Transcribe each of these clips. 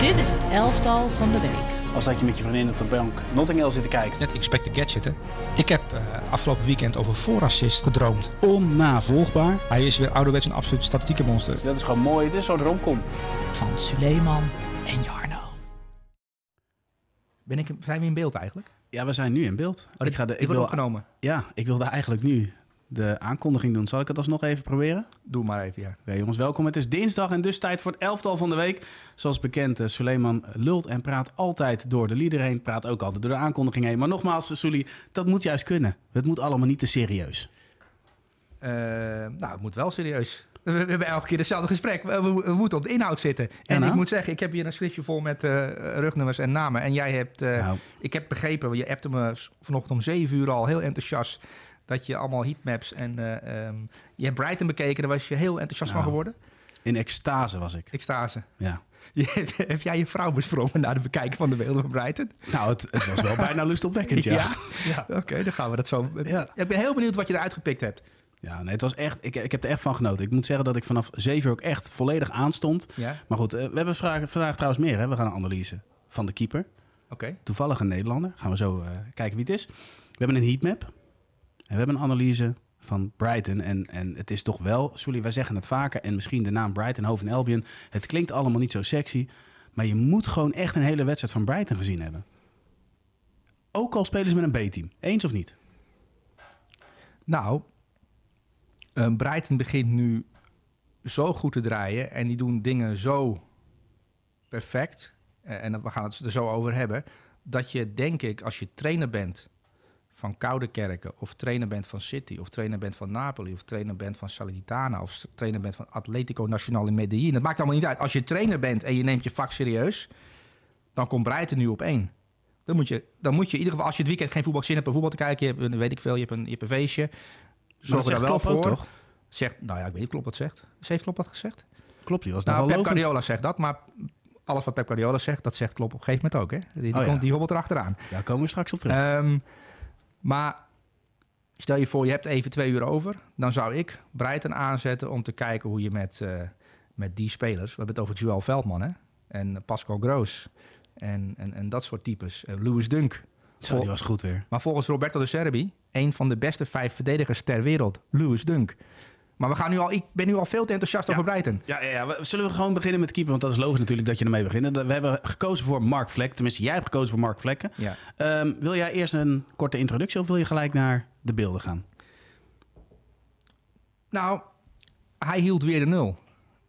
Dit is het elftal van de week. Als dat je met je vriendin op de bank Notting Hill zit te kijken. Net Inspect the Gadget, hè? Ik heb uh, afgelopen weekend over voorassist gedroomd. Onnavolgbaar. Hij is weer ouderwets een absoluut statistieke monster. Dus dat is gewoon mooi. Dit is zo'n romcom. Van Suleiman en Jarno. Ben ik, zijn we in beeld eigenlijk? Ja, we zijn nu in beeld. Oh, ik ga de, ik wil opgenomen. Ja, ik wilde eigenlijk nu de aankondiging doen. Zal ik het alsnog even proberen? Doe maar even, ja. Oké, jongens, welkom. Het is dinsdag en dus tijd voor het elftal van de week. Zoals bekend, uh, Suleiman lult en praat altijd door de lieder heen. Praat ook altijd door de aankondiging heen. Maar nogmaals, Sully, dat moet juist kunnen. Het moet allemaal niet te serieus. Uh, nou, het moet wel serieus. We, hebben elke keer hetzelfde gesprek. We, we, moeten op de inhoud zitten. En nou? ik moet zeggen, ik heb hier een schriftje vol met uh, rugnummers en namen. En jij hebt, nou. ik heb begrepen, je appte me vanochtend om zeven uur al heel enthousiast dat je allemaal heatmaps en uh, um, je hebt Brighton bekeken. Daar was je heel enthousiast nou, van geworden. In extase was ik. Extase. Ja. Je, heb jij je vrouw besprongen na de bekijken van de beelden van Brighton? Nou, het, het was wel bijna lustopwekkend, ja. ja? ja. Oké, okay, dan gaan we dat zo... Ja. Ik ben heel benieuwd wat je eruit gepikt hebt. Ja, nee, het was echt... Ik, ik heb er echt van genoten. Ik moet zeggen dat ik vanaf zeven uur ook echt volledig aanstond. Ja. Maar goed, uh, we hebben vandaag, vandaag trouwens meer. Hè? We gaan een analyse van de keeper. Oké. Okay. Toevallig een Nederlander. Gaan we zo uh, kijken wie het is. We hebben een heatmap. En we hebben een analyse van Brighton. En, en het is toch wel, sorry, wij zeggen het vaker. En misschien de naam Brighton, Hove en Albion. Het klinkt allemaal niet zo sexy. Maar je moet gewoon echt een hele wedstrijd van Brighton gezien hebben. Ook al spelen ze met een B-team. Eens of niet? Nou, uh, Brighton begint nu zo goed te draaien. En die doen dingen zo perfect. Uh, en we gaan het er zo over hebben. Dat je, denk ik, als je trainer bent van Koudekerken, of trainer bent van City, of trainer bent van Napoli, of trainer bent van Salernitana, of trainer bent van Atletico Nacional in Medellin. Dat maakt allemaal niet uit. Als je trainer bent en je neemt je vak serieus, dan komt Breiten nu op één. Dan moet, je, dan moet je in ieder geval, als je het weekend geen voetbal zin hebt om voetbal te kijken, je hebt, weet ik veel, je hebt een, je hebt een feestje. Zorg er wel voor. Toch? Zegt, nou ja, ik weet niet, klopt wat zegt. Ze heeft klopt wat gezegd? Klopt, die was nou, Pep Guardiola zegt dat, maar alles wat Pep Guardiola zegt, dat zegt klopt op een gegeven moment ook. Hè? Die, die, oh, komt, die hobbelt erachteraan. Daar komen we straks op terug. Um, maar stel je voor, je hebt even twee uur over. Dan zou ik Breiten aanzetten om te kijken hoe je met, uh, met die spelers... We hebben het over Joel Veldman hè? en Pascal Groos en, en, en dat soort types. Uh, Louis Dunk. Zo, die was goed weer. Maar volgens Roberto de Serbi, een van de beste vijf verdedigers ter wereld, Louis Dunk. Maar we gaan nu al, ik ben nu al veel te enthousiast ja. over Breiten. Ja, ja, ja, Zullen we gewoon beginnen met keeper? Want dat is logisch natuurlijk dat je ermee begint. We hebben gekozen voor Mark Vlek. Tenminste, jij hebt gekozen voor Mark Vlekken. Ja. Um, wil jij eerst een korte introductie of wil je gelijk naar de beelden gaan? Nou, hij hield weer de nul.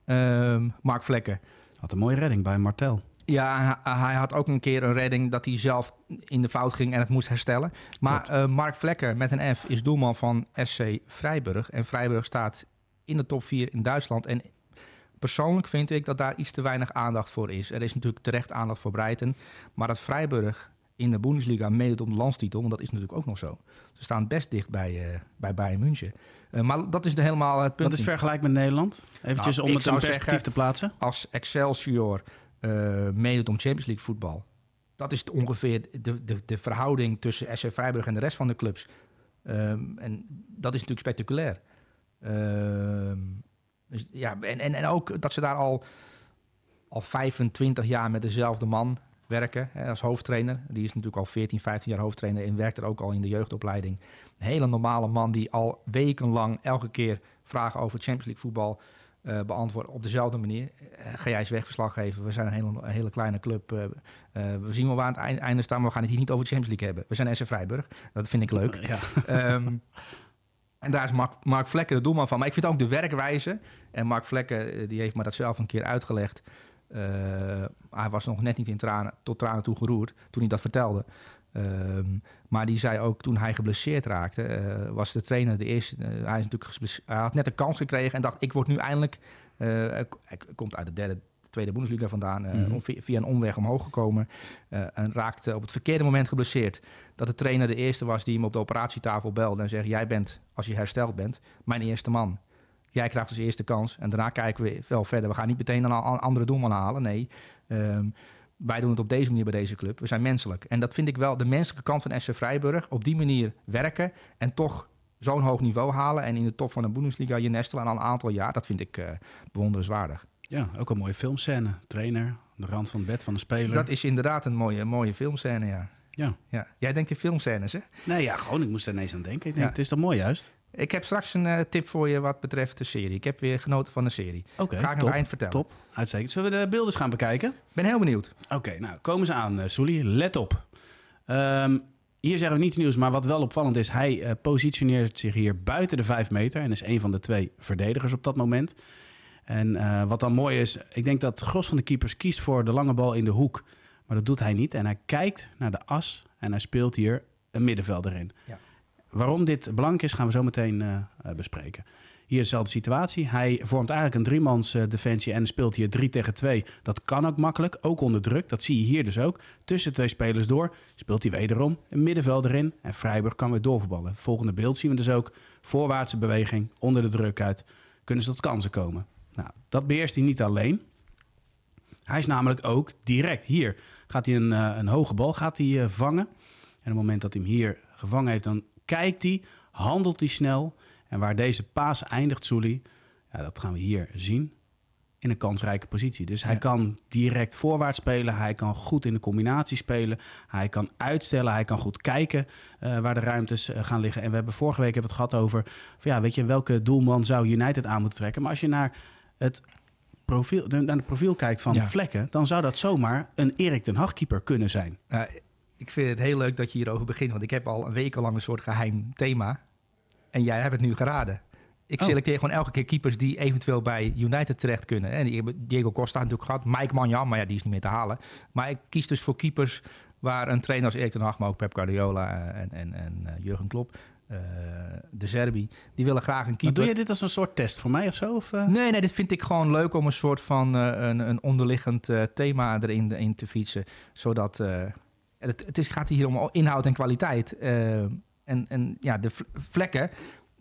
Um, Mark Vlekken. Had een mooie redding bij Martel. Ja, hij had ook een keer een redding dat hij zelf in de fout ging en het moest herstellen. Maar uh, Mark Vlekken met een F is doelman van SC Vrijburg. En Vrijburg staat in de top 4 in Duitsland. En persoonlijk vind ik dat daar iets te weinig aandacht voor is. Er is natuurlijk terecht aandacht voor Breiten. Maar dat Vrijburg in de Bundesliga meedoet om de landstitel, want dat is natuurlijk ook nog zo. Ze staan best dicht bij, uh, bij Bayern München. Uh, maar dat is de helemaal het punt. Wat is vergelijk met Nederland? Eventjes nou, om het in perspectief te plaatsen. Als Excelsior uh, meedoet om Champions League voetbal. Dat is ongeveer de, de, de verhouding tussen SC Freiburg en de rest van de clubs. Um, en dat is natuurlijk spectaculair. Uh, dus ja, en, en, en ook dat ze daar al, al 25 jaar met dezelfde man werken hè, als hoofdtrainer. Die is natuurlijk al 14, 15 jaar hoofdtrainer en werkt er ook al in de jeugdopleiding. Een hele normale man die al wekenlang elke keer vragen over Champions League voetbal uh, beantwoorden op dezelfde manier. Uh, ga jij eens weg verslag geven. We zijn een hele, een hele kleine club. Uh, we zien wel waar aan het einde staan, maar we gaan het hier niet over de Champions League hebben. We zijn SC Vrijburg. Dat vind ik leuk. Ja. Um, en daar is Mark, Mark Vlekken de doelman van. Maar ik vind ook de werkwijze. En Mark Vlekken die heeft me dat zelf een keer uitgelegd. hij was nog net niet in tranen, tot tranen toe geroerd toen hij dat vertelde. Um, maar die zei ook toen hij geblesseerd raakte, uh, was de trainer de eerste. Uh, hij, is natuurlijk hij had net een kans gekregen en dacht: ik word nu eindelijk. Uh, hij komt uit de derde, tweede Bundesliga vandaan, mm -hmm. via, via, een omweg omhoog gekomen en raakte op het verkeerde moment geblesseerd. Dat de trainer de eerste was die hem op de operatietafel belde en zegt: jij bent, als je hersteld bent, mijn eerste man. Jij krijgt dus eerste kans en daarna kijken we wel verder. We gaan niet meteen een andere doelman halen. Nee. Um, wij doen het op deze manier bij deze club. We zijn menselijk. En dat vind ik wel de menselijke kant van SC Vrijburg. Op die manier werken en toch zo'n hoog niveau halen. En in de top van de Bundesliga je nestelen al een aantal jaar. Dat vind ik uh, bewonderenswaardig. Ja, ook een mooie filmscène. Trainer, de rand van het bed van de speler. Dat is inderdaad een mooie, mooie filmscène, ja. Ja. ja. Jij denkt in filmscènes, hè? Nee, ja, gewoon, ik moest er ineens aan denken. Ik denk, Ja. het is toch mooi juist? Ik heb straks een eh, tip voor je wat betreft de serie. Ik heb weer genoten van de serie. Oké, Ga ik nog top, eind vertellen. top. Uitstekend. Zullen we de beelden gaan bekijken? Ik ben heel benieuwd. Oké, nou, komen ze aan, eh Soelie. Let op. Ehm, hier zeggen we niets nieuws, maar wat wel opvallend is... hij eh, positioneert zich hier buiten de 5 meter... en is een van de twee verdedigers op dat moment. En wat dan mooi is, ik denk dat het gros van de keepers kiest voor de lange bal in de hoek. Maar dat doet hij niet. En hij kijkt naar de as en hij speelt hier een middenvelder in. Ja. Waarom dit belangrijk is, gaan we zo meteen eh, eh, bespreken. Hier is dezelfde situatie. Hij vormt eigenlijk een driemans eh, defensie en speelt hier 3 tegen 2. Dat kan ook makkelijk, ook onder druk. Dat zie je hier dus ook. Tussen twee spelers door speelt hij wederom een middenvelder in. En Freiburg kan weer doorvoetballen. Volgende beeld zien we dus ook. Voorwaartse beweging, onder de druk uit. Kunnen ze tot kansen komen. Nou, dat beheerst hij niet alleen. Hij is namelijk ook direct hier. Gaat hij een, een hoge bal gaat hij, vangen. En op het moment dat hij hem hier gevangen heeft, dan kijkt hij, handelt hij snel. En waar deze paas eindigt, Soeli, ja, dat gaan we hier zien, in een kansrijke positie. Dus hij Ja. kan direct voorwaarts spelen, hij kan goed in de combinatie spelen, hij kan uitstellen, hij kan goed kijken eh, waar de ruimtes eh, gaan liggen. En we hebben vorige week hebben het gehad over, van, ja, weet je, welke doelman zou United aan moeten trekken. Maar als je naar het profiel, naar het profiel kijkt van Ja. Vlekken, dan zou dat zomaar een Erik ten Hag keeper kunnen zijn. Eh, ik vind het heel leuk dat je hierover begint, want ik heb al een wekenlang een soort geheim thema. En jij hebt het nu geraden. Ik Oh. selecteer gewoon elke keer keepers die eventueel bij United terecht kunnen. En die Diego Costa natuurlijk gehad, Mike Manjan, maar ja, die is niet meer te halen. Maar ik kies dus voor keepers waar een trainer als Erik ten Hag, maar ook Pep Guardiola en, en, en eh, Jurgen Klopp, eh, de Serbi, die willen graag een Maar keeper. doe je dit als een soort test voor mij of zo? Of, eh? Nee, nee, dit vind ik gewoon leuk om een soort van een, een onderliggend thema erin in te fietsen. Zodat het, het is, gaat hier om inhoud en kwaliteit. Eh, en, en ja, de vlekken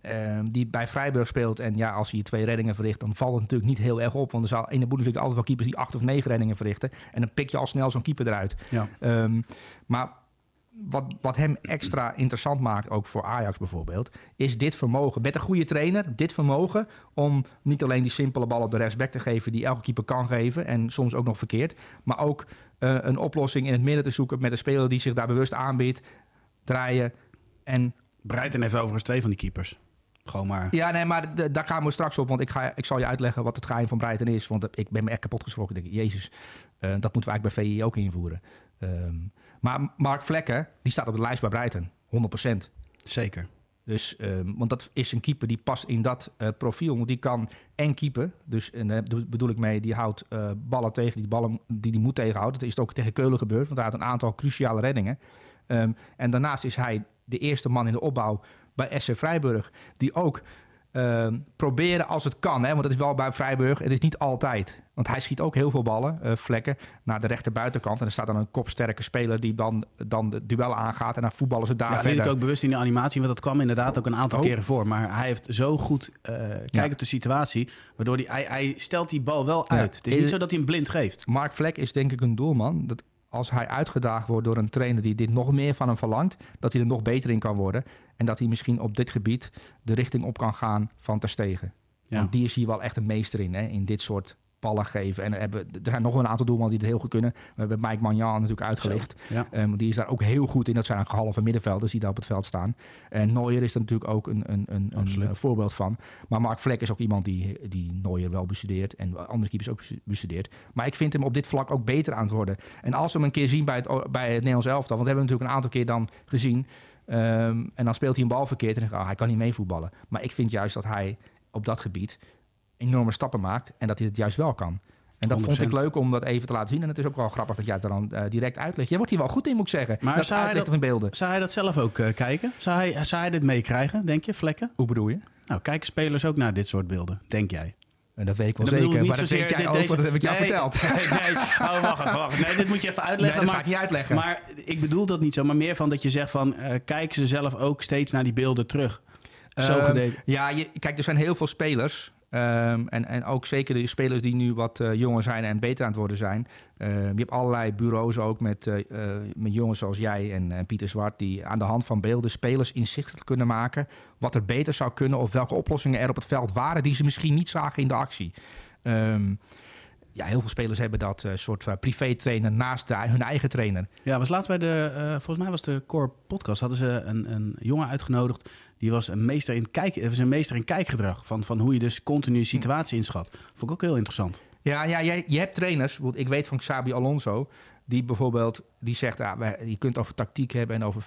eh, die bij Freiburg speelt. En ja, als hij twee reddingen verricht, dan valt het natuurlijk niet heel erg op. Want er zal in de Bundesliga altijd wel keepers die acht of negen reddingen verrichten. En dan pik je al snel zo'n keeper eruit. Ja. Ehm, maar wat, wat hem extra interessant maakt, ook voor Ajax bijvoorbeeld, is dit vermogen. Met een goede trainer, dit vermogen om niet alleen die simpele bal op de rechtsback te geven die elke keeper kan geven en soms ook nog verkeerd, maar ook eh, een oplossing in het midden te zoeken met een speler die zich daar bewust aanbiedt, draaien en Breiten heeft overigens twee van die keepers. Gewoon maar. ja, nee, maar daar gaan we straks op. Want ik, ga, ik zal je uitleggen wat het geheim van Breiten is. Want ik ben me echt kapot geschrokken. Ik denk, jezus, eh, dat moeten we eigenlijk bij VI ook invoeren. Ehm, maar Mark Vlekken, die staat op de lijst bij Breiten. 100%. Zeker. Dus, ehm, want dat is een keeper die past in dat eh, profiel. Want die kan en keeper. Dus en, daar bedoel- bedoel ik mee, die houdt eh, ballen tegen die ballen die hij moet tegenhouden. Dat is het ook tegen Keulen gebeurd. Want hij had een aantal cruciale reddingen. Ehm, en daarnaast is hij de eerste man in de opbouw bij SC Vrijburg. Die ook ehm, proberen als het kan. Hè, want het is wel bij Vrijburg. Het is niet altijd. Want hij schiet ook heel veel ballen, eh, vlekken, naar de rechterbuitenkant. En er staat dan een kopsterke speler die dan, dan de duel aangaat. En dan voetballen ze daar Ja, dat verder. liet ik ook bewust in de animatie, want dat kwam inderdaad ook een aantal Oh. keren voor. Maar hij heeft zo goed eh kijk Ja. op de situatie, waardoor hij, hij, hij stelt die bal wel Ja. uit. Het is niet zo dat hij hem blind geeft. Mark Vlek is denk ik een doelman. Dat als hij uitgedaagd wordt door een trainer die dit nog meer van hem verlangt, dat hij er nog beter in kan worden. En dat hij misschien op dit gebied de richting op kan gaan van Ter Stegen. Ja. Want die is hier wel echt een meester in, hè, in dit soort ballen geven. En er, hebben, er zijn nog wel een aantal doelmannen die het heel goed kunnen. We hebben Mike Magnan natuurlijk uitgelicht. Ja. Ehm, die is daar ook heel goed in. Dat zijn halve middenvelders die daar op het veld staan. En Neuer is er natuurlijk ook een, een, een, een eh, voorbeeld van. Maar Mark Vlek is ook iemand die, die Neuer wel bestudeert. En andere keepers ook bestu- bestudeert. Maar ik vind hem op dit vlak ook beter aan het worden. En als we hem een keer zien bij het, bij het Nederlands elftal. Want we hebben hem natuurlijk een aantal keer dan gezien. Ehm, en dan speelt hij een bal verkeerd. En dan ah, hij kan niet meevoetballen. Maar ik vind juist dat hij op dat gebied enorme stappen maakt. En dat hij het juist wel kan. En dat vond ik 100%. leuk om dat even te laten zien. En het is ook wel grappig dat jij het er dan eh, direct uitlegt. Jij wordt hier wel goed in, moet ik zeggen. Maar dat zou hij dat- in beelden. Zou hij dat zelf ook eh, kijken? Zou hij, zou hij dit meekrijgen, denk je, vlekken? Hoe bedoel je? Nou, kijken spelers ook naar dit soort beelden, denk jij? En dat weet ik wel zeker. ik Maar dat weet jij ook, want dat heb ik jou nee, verteld. Nee, nee. Oh, wacht, wacht. Nee, dit moet je even Nee, uitleggen. dat ga maar, ik niet uitleggen. maar ik bedoel dat niet zo, maar meer van dat je zegt van... eh kijken ze zelf ook steeds naar die beelden terug? Zo gedegen. Ja, je, kijk, er zijn heel veel spelers. Ehm, en, en ook zeker de spelers die nu wat eh, jonger zijn en beter aan het worden zijn. Ehm, je hebt allerlei bureaus ook met, eh, eh, met jongens zoals jij en, Pieter Zwart... die aan de hand van beelden spelers inzichtelijk kunnen maken... wat er beter zou kunnen of welke oplossingen er op het veld waren... die ze misschien niet zagen in de actie. Ehm, ja, heel veel spelers hebben dat eh, soort uh, privé-trainer naast de, hun eigen trainer. Ja, was laatst bij de, uh, volgens mij was de Core podcast, hadden ze een, een jongen uitgenodigd. Die was een meester in, kijk, was een meester in kijkgedrag. Van, van hoe je dus continu situatie inschat. Vond ik ook heel interessant. Ja, ja jij, je hebt trainers. Ik weet van Xabi Alonso. Die bijvoorbeeld, die zegt, ja, je kunt over tactiek hebben en over 5-3-2,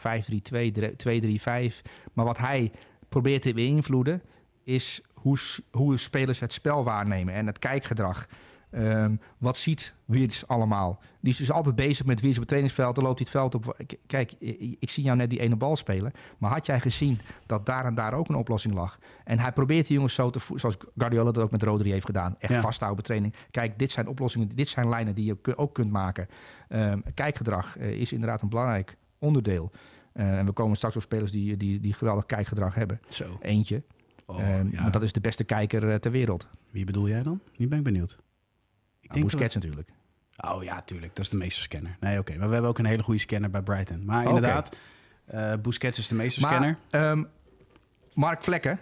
2-3-5. Maar wat hij probeert te beïnvloeden, is hoe, hoe spelers het spel waarnemen en het kijkgedrag. Um, wat ziet Wiers allemaal? Die is dus altijd bezig met Wiers op het trainingsveld. Dan loopt hij het veld op. Kijk, ik zie jou net die ene bal spelen. Maar had jij gezien dat daar en daar ook een oplossing lag? En hij probeert die jongens zo te zoals Guardiola dat ook met Rodri heeft gedaan. Echt ja. vasthouden training. Kijk, dit zijn oplossingen, dit zijn lijnen die je ook kunt maken. Um, kijkgedrag uh, is inderdaad een belangrijk onderdeel. Uh, en we komen straks op spelers die, die, die geweldig kijkgedrag hebben. Zo. Eentje. Oh, um, ja. Maar dat is de beste kijker uh, ter wereld. Wie bedoel jij dan? Wie ben ik benieuwd. Denk Busquets dat... natuurlijk. Oh ja, tuurlijk. Dat is de meesterscanner. Nee, oké. Okay. Maar we hebben ook een hele goede scanner bij Brighton. Maar inderdaad, okay. uh, Busquets is de meesterscanner. Maar, um, Mark Vlekken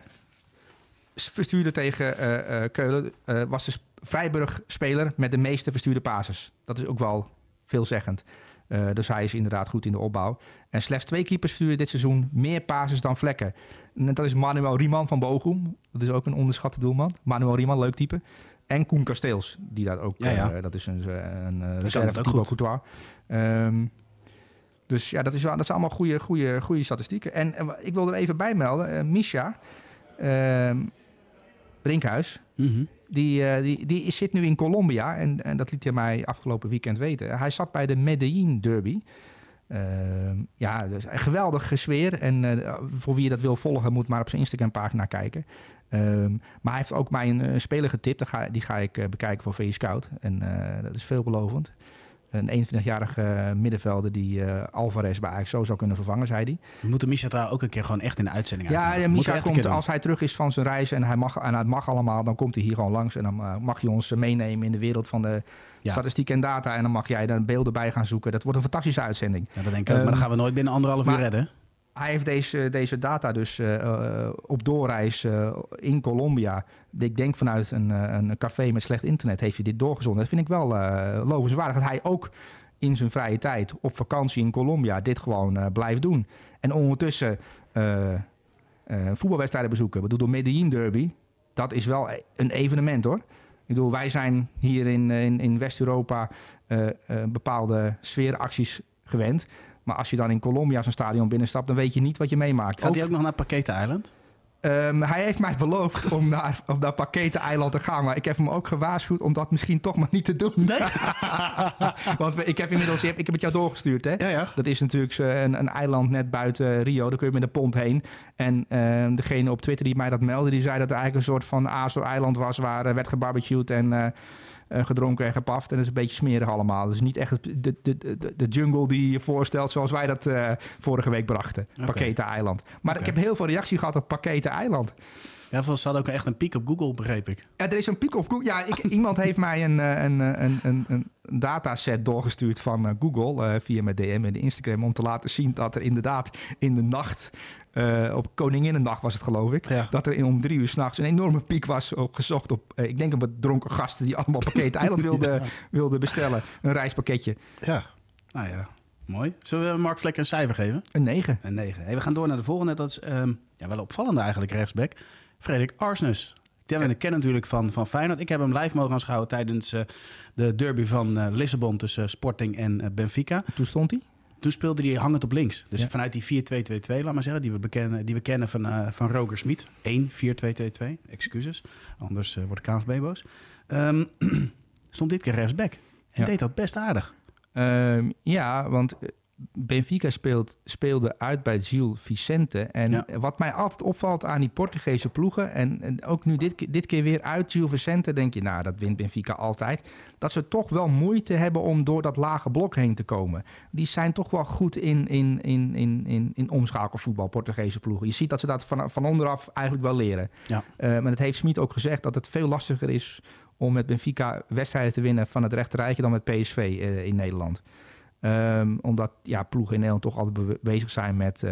verstuurde tegen uh, uh, Keulen... was dus Vrijburg-speler met de meeste verstuurde passes. Dat is ook wel veelzeggend. Uh, dus hij is inderdaad goed in de opbouw. En slechts twee keepers sturen dit seizoen meer passes dan vlekken. En dat is Manuel Riemann van Bochum. Dat is ook een onderschatte doelman. Manuel Riemann, leuk type. En Koen Kasteels, die dat ook... Ja, ja. Uh, dat is een, een, een reserve type Courtois. Um, dus ja, dat, is, dat zijn allemaal goede, goede, goede statistieken. En, ik wil er even bij melden. Uh, Misha Brinkhuis... Mm -hmm. Die, uh, die, die zit nu in Colombia en, en dat liet hij mij afgelopen weekend weten. Hij zat bij de Medellin Derby. Uh, ja, dus een geweldige sfeer. En uh, voor wie je dat wil volgen, moet maar op zijn Instagram-pagina kijken. Um, maar hij heeft ook mij een, een speler getipt. Ga, die ga ik bekijken voor VE Scout. En dat is veelbelovend. Een 21-jarige middenvelder die Alvarez bij Ajax zo zou kunnen vervangen, zei hij. We moeten Misha daar ook een keer gewoon echt in de uitzending Ja, ja Misha komt, als hij terug is van zijn reis en hij mag, en het mag allemaal, dan komt hij hier gewoon langs. En dan mag je ons meenemen in de wereld van de ja. statistiek en data. En dan mag jij daar beelden bij gaan zoeken. Dat wordt een fantastische uitzending. Ja, dat denk ik um, Maar dan gaan we nooit binnen anderhalf uur redden. Hij heeft deze, deze data dus uh, op doorreis uh, in Colombia. Ik denk vanuit een, een café met slecht internet heeft hij dit doorgezonden. Dat vind ik wel lovenswaardig. Dat hij ook in zijn vrije tijd op vakantie in Colombia dit gewoon blijft doen. En ondertussen voetbalwedstrijden bezoeken. Ik bedoel, de Medellin Derby, dat is wel een evenement hoor. Ik bedoel, wij zijn hier in, in, in West-Europa bepaalde sfeeracties gewend. Maar als je dan in Colombia zijn stadion binnenstapt, dan weet je niet wat je meemaakt. Gaat ook, hij ook nog naar Pakete Island? Um, hij heeft mij beloofd om naar, om naar Pakete Eiland te gaan. Maar ik heb hem ook gewaarschuwd om dat misschien toch maar niet te doen. Nee? Want ik heb inmiddels ik heb het jou doorgestuurd. Hè? Ja, ja. Dat is natuurlijk een, een eiland net buiten Rio. Daar kun je met een pont heen. En uh, degene op Twitter die mij dat meldde, die zei dat het eigenlijk een soort van Azo-eiland was... waar uh, werd gebarbecued en... Uh, gedronken en gepaft. En dat is een beetje smerig allemaal. Is niet echt de, de, de, de jungle die je voorstelt zoals wij dat uh, vorige week brachten. Okay. Paketen Eiland. Maar okay. ik heb heel veel reactie gehad op Paketen Eiland. Ja, ze hadden ook echt een piek op Google, begreep ik. Ja, er is een piek op Google. Ja, ik, iemand heeft mij een, een, een, een, een dataset doorgestuurd van Google uh, via mijn DM en de Instagram om te laten zien dat er inderdaad in de nacht uh, op Koninginnendag was het geloof ik. Ja. Dat er in, om drie uur s'nachts een enorme piek was op, gezocht op, uh, ik denk op dronken gasten die allemaal pakket eiland wilden, ja. wilden bestellen. Een reispakketje. Ja, nou ja, mooi. Zullen we Mark Vlek een cijfer geven? Een 9. Een 9. Hey, we gaan door naar de volgende. Dat is um, ja, wel opvallende eigenlijk, rechtsback. Frederik Arsnes. Ik ja. ken natuurlijk van, van Feyenoord. Ik heb hem live mogen aanschouwen tijdens uh, de derby van uh, Lissabon tussen Sporting en uh, Benfica. Toen stond hij? Toen speelde hij hangend op links. Dus ja. vanuit die 4-2-2-2, laat maar zeggen, die we, bekennen, die we kennen van, uh, van Roger Smit. 1-4-2-2-2, excuses. Anders uh, wordt de KNVB boos. Um, stond dit keer rechtsback. En ja. deed dat best aardig. Um, ja, want Benfica speelt, speelde uit bij Gil Vicente. En ja. wat mij altijd opvalt aan die Portugese ploegen... en, en ook nu dit, dit keer weer uit Gil Vicente... denk je, nou, dat wint Benfica altijd... dat ze toch wel moeite hebben om door dat lage blok heen te komen. Die zijn toch wel goed in, in, in, in, in, in omschakelvoetbal, Portugese ploegen. Je ziet dat ze dat van, van onderaf eigenlijk wel leren. Ja. Uh, maar dat heeft Smit ook gezegd... dat het veel lastiger is om met Benfica wedstrijden te winnen... van het rechterrijtje dan met PSV uh, in Nederland. Um, omdat ja, ploegen in Nederland toch altijd bezig zijn met, uh,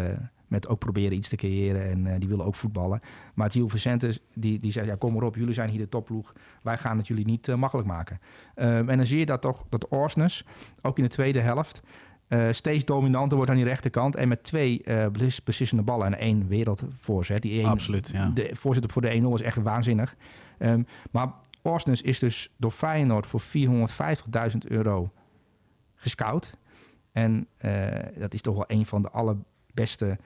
met ook proberen iets te creëren en eh, die willen ook voetballen. Maar Gil Vicente, die, die zegt, ja kom maar op, jullie zijn hier de topploeg. Wij gaan het jullie niet eh, makkelijk maken. Ehm, en dan zie je dat toch, dat Orsnes, ook in de tweede helft, eh, steeds dominanter wordt aan die rechterkant. En met twee beslissende ballen en één wereldvoorzet. Die één, Absoluut, ja. De voorzitter voor de 1-0 is echt waanzinnig. Um, maar Orsnes is dus door Feyenoord voor 450.000 euro gescout. En uh, dat is toch wel een van de allerbeste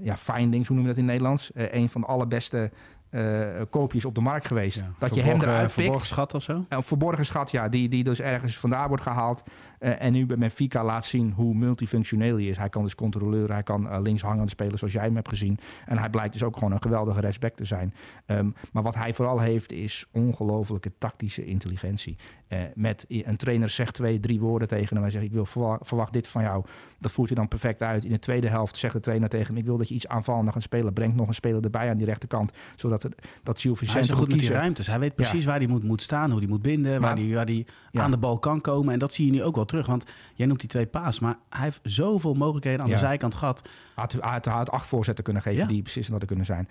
ja, findings, hoe noem je dat in het Nederlands? een van de allerbeste uh, koopjes op de markt geweest. Ja, dat je hem eruit pikt. Verborgen schat of zo? Een verborgen schat, ja. Die, die dus ergens vandaar wordt gehaald. Uh, en nu bij Benfica laat zien hoe multifunctioneel hij is. Hij kan dus controleur, hij kan uh, links hangend spelen zoals jij hem hebt gezien. En hij blijkt dus ook gewoon een geweldige respect te zijn. Um, maar wat hij vooral heeft is ongelofelijke tactische intelligentie. Uh, met een trainer zegt twee, drie woorden tegen hem. Hij zegt ik wil verwacht, verwacht dit van jou. Dat voert hij dan perfect uit. In de tweede helft zegt de trainer tegen hem ik wil dat je iets aanvallender gaat spelen. Brengt nog een speler erbij aan die rechterkant. Zodat dat Gil Vicente hij is goed met die ruimtes. Hij weet precies ja. waar hij moet, moet staan, hoe hij moet binden, waar hij waar die ja. aan de bal kan komen. En dat zie je nu ook wel terug. Want jij noemt die twee paas, maar hij heeft zoveel mogelijkheden aan ja. de zijkant gehad. Had, had, had acht voorzetten kunnen geven die beslissend hadden kunnen zijn.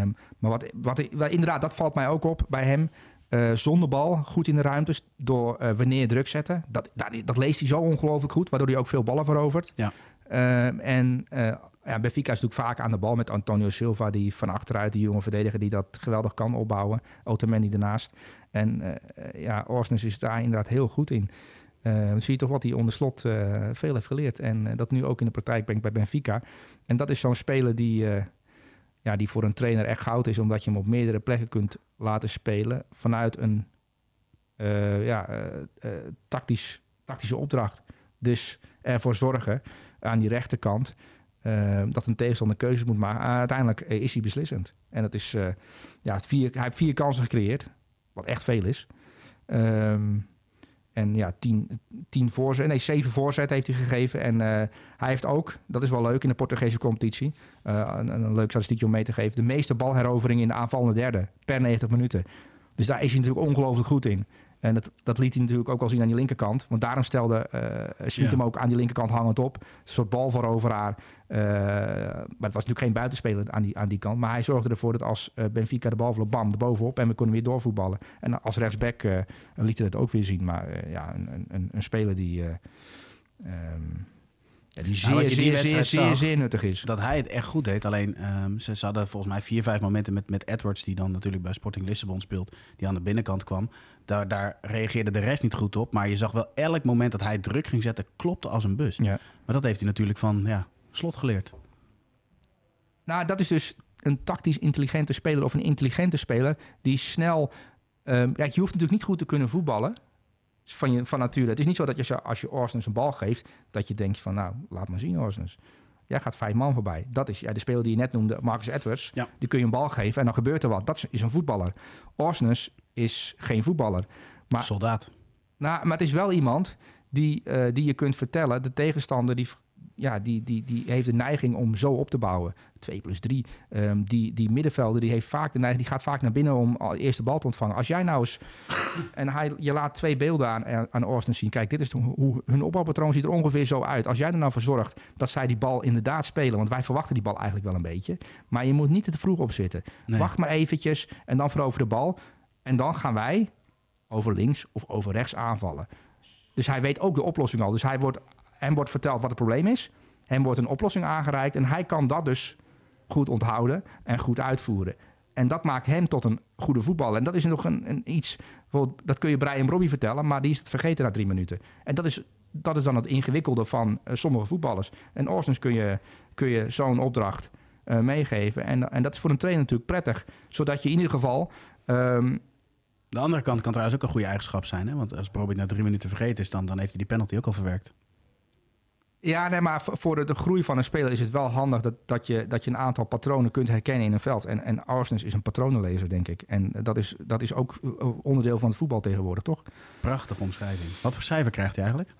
Um, maar wat, wat, wat, inderdaad, dat valt mij ook op bij hem. Uh, zonder bal, goed in de ruimtes, door uh, wanneer druk zetten. Dat, dat, dat, leest hij zo ongelooflijk goed, waardoor hij ook veel ballen verovert. Ja. Uh, en ja, Benfica is natuurlijk vaak aan de bal met Antonio Silva, die van achteruit, die jonge verdediger, die dat geweldig kan opbouwen. Otamendi ernaast. En uh, ja, Orsnes is daar inderdaad heel goed in. Uh, zie je toch wat hij onder slot uh, veel heeft geleerd. En dat nu ook in de praktijk brengt bij Benfica. En dat is zo'n speler die, ja, die voor een trainer echt goud is, omdat je hem op meerdere plekken kunt laten spelen vanuit een ja, tactisch, tactische opdracht. Dus ervoor zorgen aan die rechterkant dat een tegenstander keuzes moet maken. Uh, uiteindelijk is hij beslissend. En dat is, ja, vier, hij heeft vier kansen gecreëerd, wat echt veel is. Um, en ja, tien, tien voorzet, nee, zeven voorzet heeft hij gegeven. En hij heeft ook, dat is wel leuk in de Portugese competitie, een, een leuk statistiekje om mee te geven, de meeste balheroveringen in de aanvallende derde per 90 minuten. Dus daar is hij natuurlijk ongelooflijk goed in. En dat, dat liet hij natuurlijk ook wel zien aan die linkerkant. Want daarom stelde uh, Smit ja. hem ook aan die linkerkant hangend op. Een soort balveroveraar. Uh, maar het was natuurlijk geen buitenspeler aan die, aan die kant. Maar hij zorgde ervoor dat als uh, Benfica de bal vloog, bam, er bovenop. En we konden weer doorvoetballen. En als rechtsback liet hij dat ook weer zien. Maar ja, een, een, een speler die... Um, ja, die zeer, nou, zeer, zeer, zeer, zeer nuttig is. Dat hij het echt goed deed. Alleen um, ze, ze, hadden volgens mij vier, vijf momenten met, met Edwards, die dan natuurlijk bij Sporting Lissabon speelt, die aan de binnenkant kwam. Daar, daar reageerde de rest niet goed op. Maar je zag wel elk moment dat hij druk ging zetten, klopte als een bus. Ja. Maar dat heeft hij natuurlijk van ja, slot geleerd. Nou, dat is dus een tactisch intelligente speler of een intelligente speler die snel. Um, ja, je hoeft natuurlijk niet goed te kunnen voetballen van, je, van nature. Het is niet zo dat je als je Orsens een bal geeft, dat je denkt van nou, laat maar zien Orsens. Jij gaat vijf man voorbij. Dat is ja, de speler die je net noemde, Marcus Edwards. Ja. Die kun je een bal geven en dan gebeurt er wat. Dat is een voetballer. Orsnes is geen voetballer. Maar, Soldaat. Nou, maar het is wel iemand die, uh, die je kunt vertellen. De tegenstander die, ja, die, die, die heeft de neiging om zo op te bouwen. 2 plus 3. Um, die, die middenvelder die heeft vaak de neiging, die gaat vaak naar binnen om de eerste bal te ontvangen. Als jij nou eens. en hij, je laat twee beelden aan, aan Austin zien. Kijk, dit is hoe hun opbouwpatroon ziet er ongeveer zo uit. Als jij er nou voor zorgt dat zij die bal inderdaad spelen. Want wij verwachten die bal eigenlijk wel een beetje. Maar je moet niet te vroeg op zitten. Nee. Wacht maar eventjes en dan verover de bal. En dan gaan wij over links of over rechts aanvallen. Dus hij weet ook de oplossing al. Dus hij wordt, hem wordt verteld wat het probleem is. Hem wordt een oplossing aangereikt. En hij kan dat dus goed onthouden en goed uitvoeren. En dat maakt hem tot een goede voetballer. En dat is nog een, een iets, dat kun je Brian Robbie vertellen, maar die is het vergeten na drie minuten. En dat is, dat is dan het ingewikkelde van uh, sommige voetballers. En Orsens kun je, kun je zo'n opdracht uh, meegeven. En, en dat is voor een trainer natuurlijk prettig, zodat je in ieder geval. Um, de andere kant kan trouwens ook een goede eigenschap zijn. Hè? Want als Robbie na drie minuten vergeten is, dan, dan heeft hij die penalty ook al verwerkt. Ja, nee, maar voor de, de, groei van een speler is het wel handig dat, dat, je, dat je een aantal patronen kunt herkennen in een veld. En, en Arsens is een patronenlezer, denk ik. En dat is, dat is ook onderdeel van het voetbal tegenwoordig, toch? Prachtige omschrijving. Wat voor cijfer krijgt hij eigenlijk?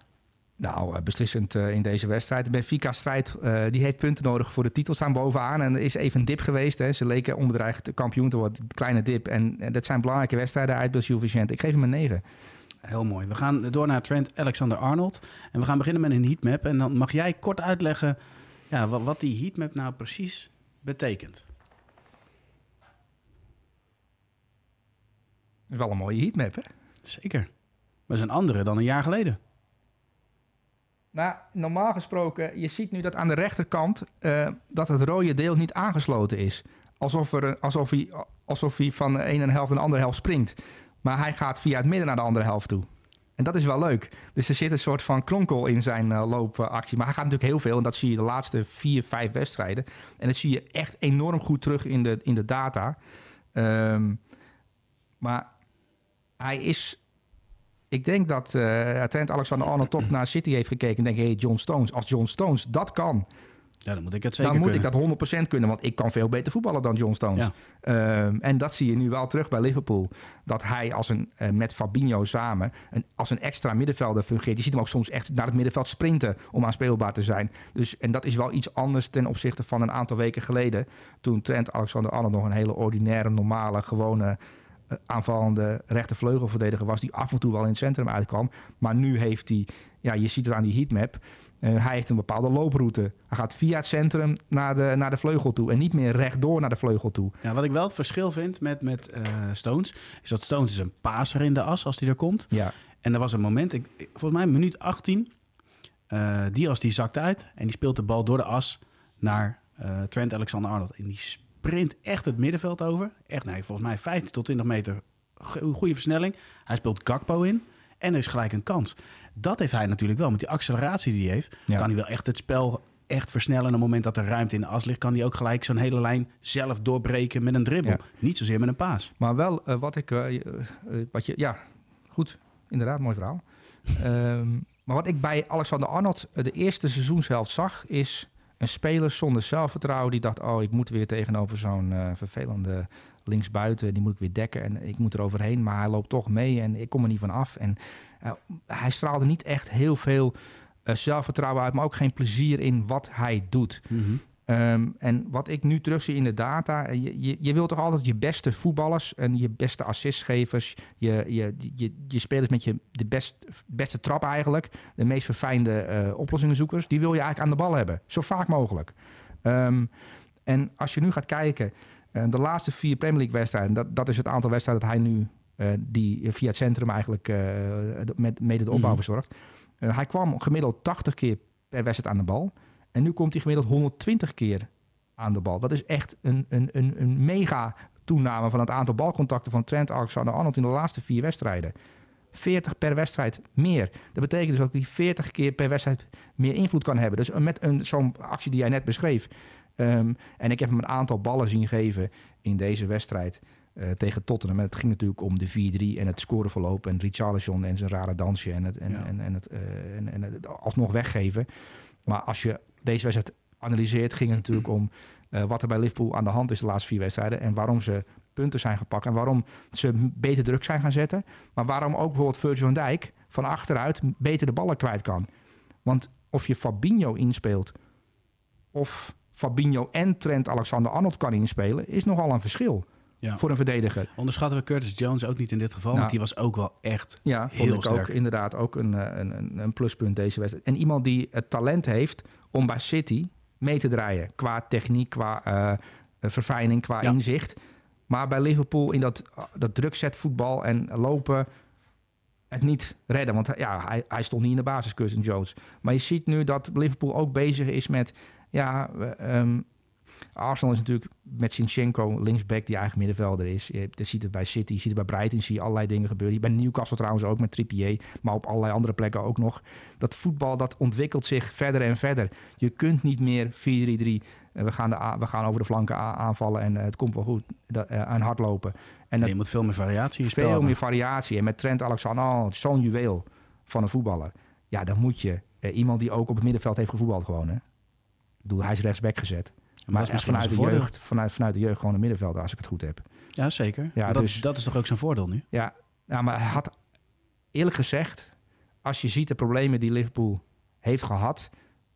Nou, beslissend uh, in deze wedstrijd. De Benfica-strijd uh, die heeft punten nodig voor de titel staan bovenaan. En er is even een dip geweest. Hè. Ze leken onbedreigd kampioen te worden. Kleine dip. En, en dat zijn belangrijke wedstrijden uit bij Vicente. Ik geef hem een 9. Heel mooi. We gaan door naar Trent Alexander-Arnold. En we gaan beginnen met een heatmap. En dan mag jij kort uitleggen ja, wat, wat die heatmap nou precies betekent. Wel een mooie heatmap, hè? Zeker. Maar dat is een andere dan een jaar geleden. Nou, normaal gesproken, je ziet nu dat aan de rechterkant eh, dat het rode deel niet aangesloten is. Alsof, er, alsof, hij, alsof hij van de ene helft naar de andere helft springt. Maar hij gaat via het midden naar de andere helft toe. En dat is wel leuk. Dus er zit een soort van kronkel in zijn eh, loopactie. Maar hij gaat natuurlijk heel veel. En dat zie je de laatste vier, vijf wedstrijden. En dat zie je echt enorm goed terug in de, in de data. Ehm, maar hij is ik denk dat eh Trent Alexander-Arnold toch naar City heeft gekeken en denkt, hey, John Stones, als John Stones dat kan, Ja, dan moet ik het zeker dan moet kunnen. ik dat 100% kunnen, want ik kan veel beter voetballen dan John Stones. Ja. Ehm, en dat zie je nu wel terug bij Liverpool. Dat hij als een, eh, met Fabinho samen een, als een extra middenvelder fungeert. Je ziet hem ook soms echt naar het middenveld sprinten om aanspeelbaar te zijn. Dus, en dat is wel iets anders ten opzichte van een aantal weken geleden. Toen Trent Alexander-Arnold nog een hele ordinaire, normale, gewone eh, aanvallende rechtervleugelverdediger was. Die af en toe wel in het centrum uitkwam. Maar nu heeft hij, ja, je ziet het aan die heatmap. Eh, hij heeft een bepaalde looproute. Hij gaat via het centrum naar de, naar de vleugel toe. En niet meer rechtdoor naar de vleugel toe. Ja, wat ik wel het verschil vind met, met eh, Stones, is dat Stones is een paser in de as als die er komt. Ja, En er was een moment, ik, volgens mij minuut 18, eh Diaz die zakt uit en die speelt de bal door de as naar Trent Alexander-Arnold. En die sprint echt het middenveld over. Echt, nee, volgens mij 15 tot 20 meter go- goede versnelling. Hij speelt Gakpo in en er is gelijk een kans. Dat heeft hij natuurlijk wel. Met die acceleratie die hij heeft, Ja. kan hij wel echt het spel echt versnellen. En op het moment dat er ruimte in de as ligt, kan hij ook gelijk zo'n hele lijn zelf doorbreken met een dribbel. Ja. Niet zozeer met een paas. Maar wel eh, wat ik. eh, eh, wat je, ja, goed. Inderdaad, mooi verhaal. Ehm, maar wat ik bij Alexander Arnold de eerste seizoenshelft zag, is een speler zonder zelfvertrouwen. Die dacht: Oh, ik moet weer tegenover zo'n vervelende linksbuiten. Die moet ik weer dekken en ik moet er overheen. Maar hij loopt toch mee en ik kom er niet van af. En eh, hij straalde niet echt heel veel eh, zelfvertrouwen uit, maar ook geen plezier in wat hij doet. Ehm, en wat ik nu terugzie in de data, eh, je, je, je wilt toch altijd je beste voetballers en je beste assistgevers, je, je, je, je spelers met je de best, beste trap eigenlijk, de meest verfijnde eh oplossingenzoekers, die wil je eigenlijk aan de bal hebben, zo vaak mogelijk. Ehm, en als je nu gaat kijken, de laatste vier Premier League wedstrijden, dat, dat is het aantal wedstrijden dat hij nu, eh, die via het centrum eigenlijk eh, met, mede de opbouw Mhm. verzorgt. Eh, hij kwam gemiddeld 80 keer per wedstrijd aan de bal. En nu komt hij gemiddeld 120 keer aan de bal. Dat is echt een, een, een, een mega toename van het aantal balcontacten van Trent Alexander-Arnold in de laatste vier wedstrijden. 40 per wedstrijd meer. Dat betekent dus ook dat hij 40 keer per wedstrijd meer invloed kan hebben. Dus met een, zo'n actie die jij net beschreef. Ehm, en ik heb hem een aantal ballen zien geven in deze wedstrijd eh, tegen Tottenham. En het ging natuurlijk om de 4-3 en het scoreverloop en Richarlison en zijn rare dansje en het, en, Ja. en, en het, eh, en, en het alsnog weggeven. Maar als je deze wedstrijd analyseert, ging het natuurlijk om eh, wat er bij Liverpool aan de hand is de laatste vier wedstrijden. En waarom ze punten zijn gepakt. En waarom ze beter druk zijn gaan zetten. Maar waarom ook bijvoorbeeld Virgil van Dijk van achteruit beter de ballen kwijt kan. Want of je Fabinho inspeelt of Fabinho en Trent Alexander-Arnold kan inspelen, is nogal een verschil Ja. voor een verdediger. Onderschatten we Curtis Jones ook niet in dit geval, Nou. want die was ook wel echt Ja, Heel vond ik ook inderdaad ook een, eh, een, een, een pluspunt deze wedstrijd. En iemand die het talent heeft om bij City mee te draaien. Qua techniek, qua eh, eh, verfijning, qua Ja. inzicht. Maar bij Liverpool in dat, dat drukzetvoetbal en lopen het niet redden. Want ja, hij, hij stond niet in de basis, Curtin Jones. Maar je ziet nu dat Liverpool ook bezig is met... Ja, eh, ehm, Arsenal is natuurlijk met Sinchenko linksback die eigenlijk middenvelder is. Je, ziet het bij City, je ziet het bij Brighton, zie je allerlei dingen gebeuren. Bij Newcastle trouwens ook met Trippier, maar op allerlei andere plekken ook nog. Dat voetbal dat ontwikkelt zich verder en verder. Je kunt niet meer 4-3-3. eh, We gaan, de, we gaan over de flanken aanvallen en eh, het komt wel goed. Dat, eh, aan hardlopen. En dat je moet veel meer variatie in je spel veel meer variatie. En met Trent Alexander-Arnold, zo'n juweel van een voetballer. Ja, dan moet je iemand die ook op het middenveld heeft gevoetbald gewoon. Hè? Bedoel, hij is rechtsback gezet. Maar dat is misschien vanuit de, voordeel. jeugd, vanuit, vanuit de jeugd gewoon een middenvelder, als ik het goed heb. Ja, zeker. Ja, dat, dus- dat is toch ook zijn voordeel nu? Ja, ja, maar hij had eerlijk gezegd, als je ziet de problemen die Liverpool heeft gehad,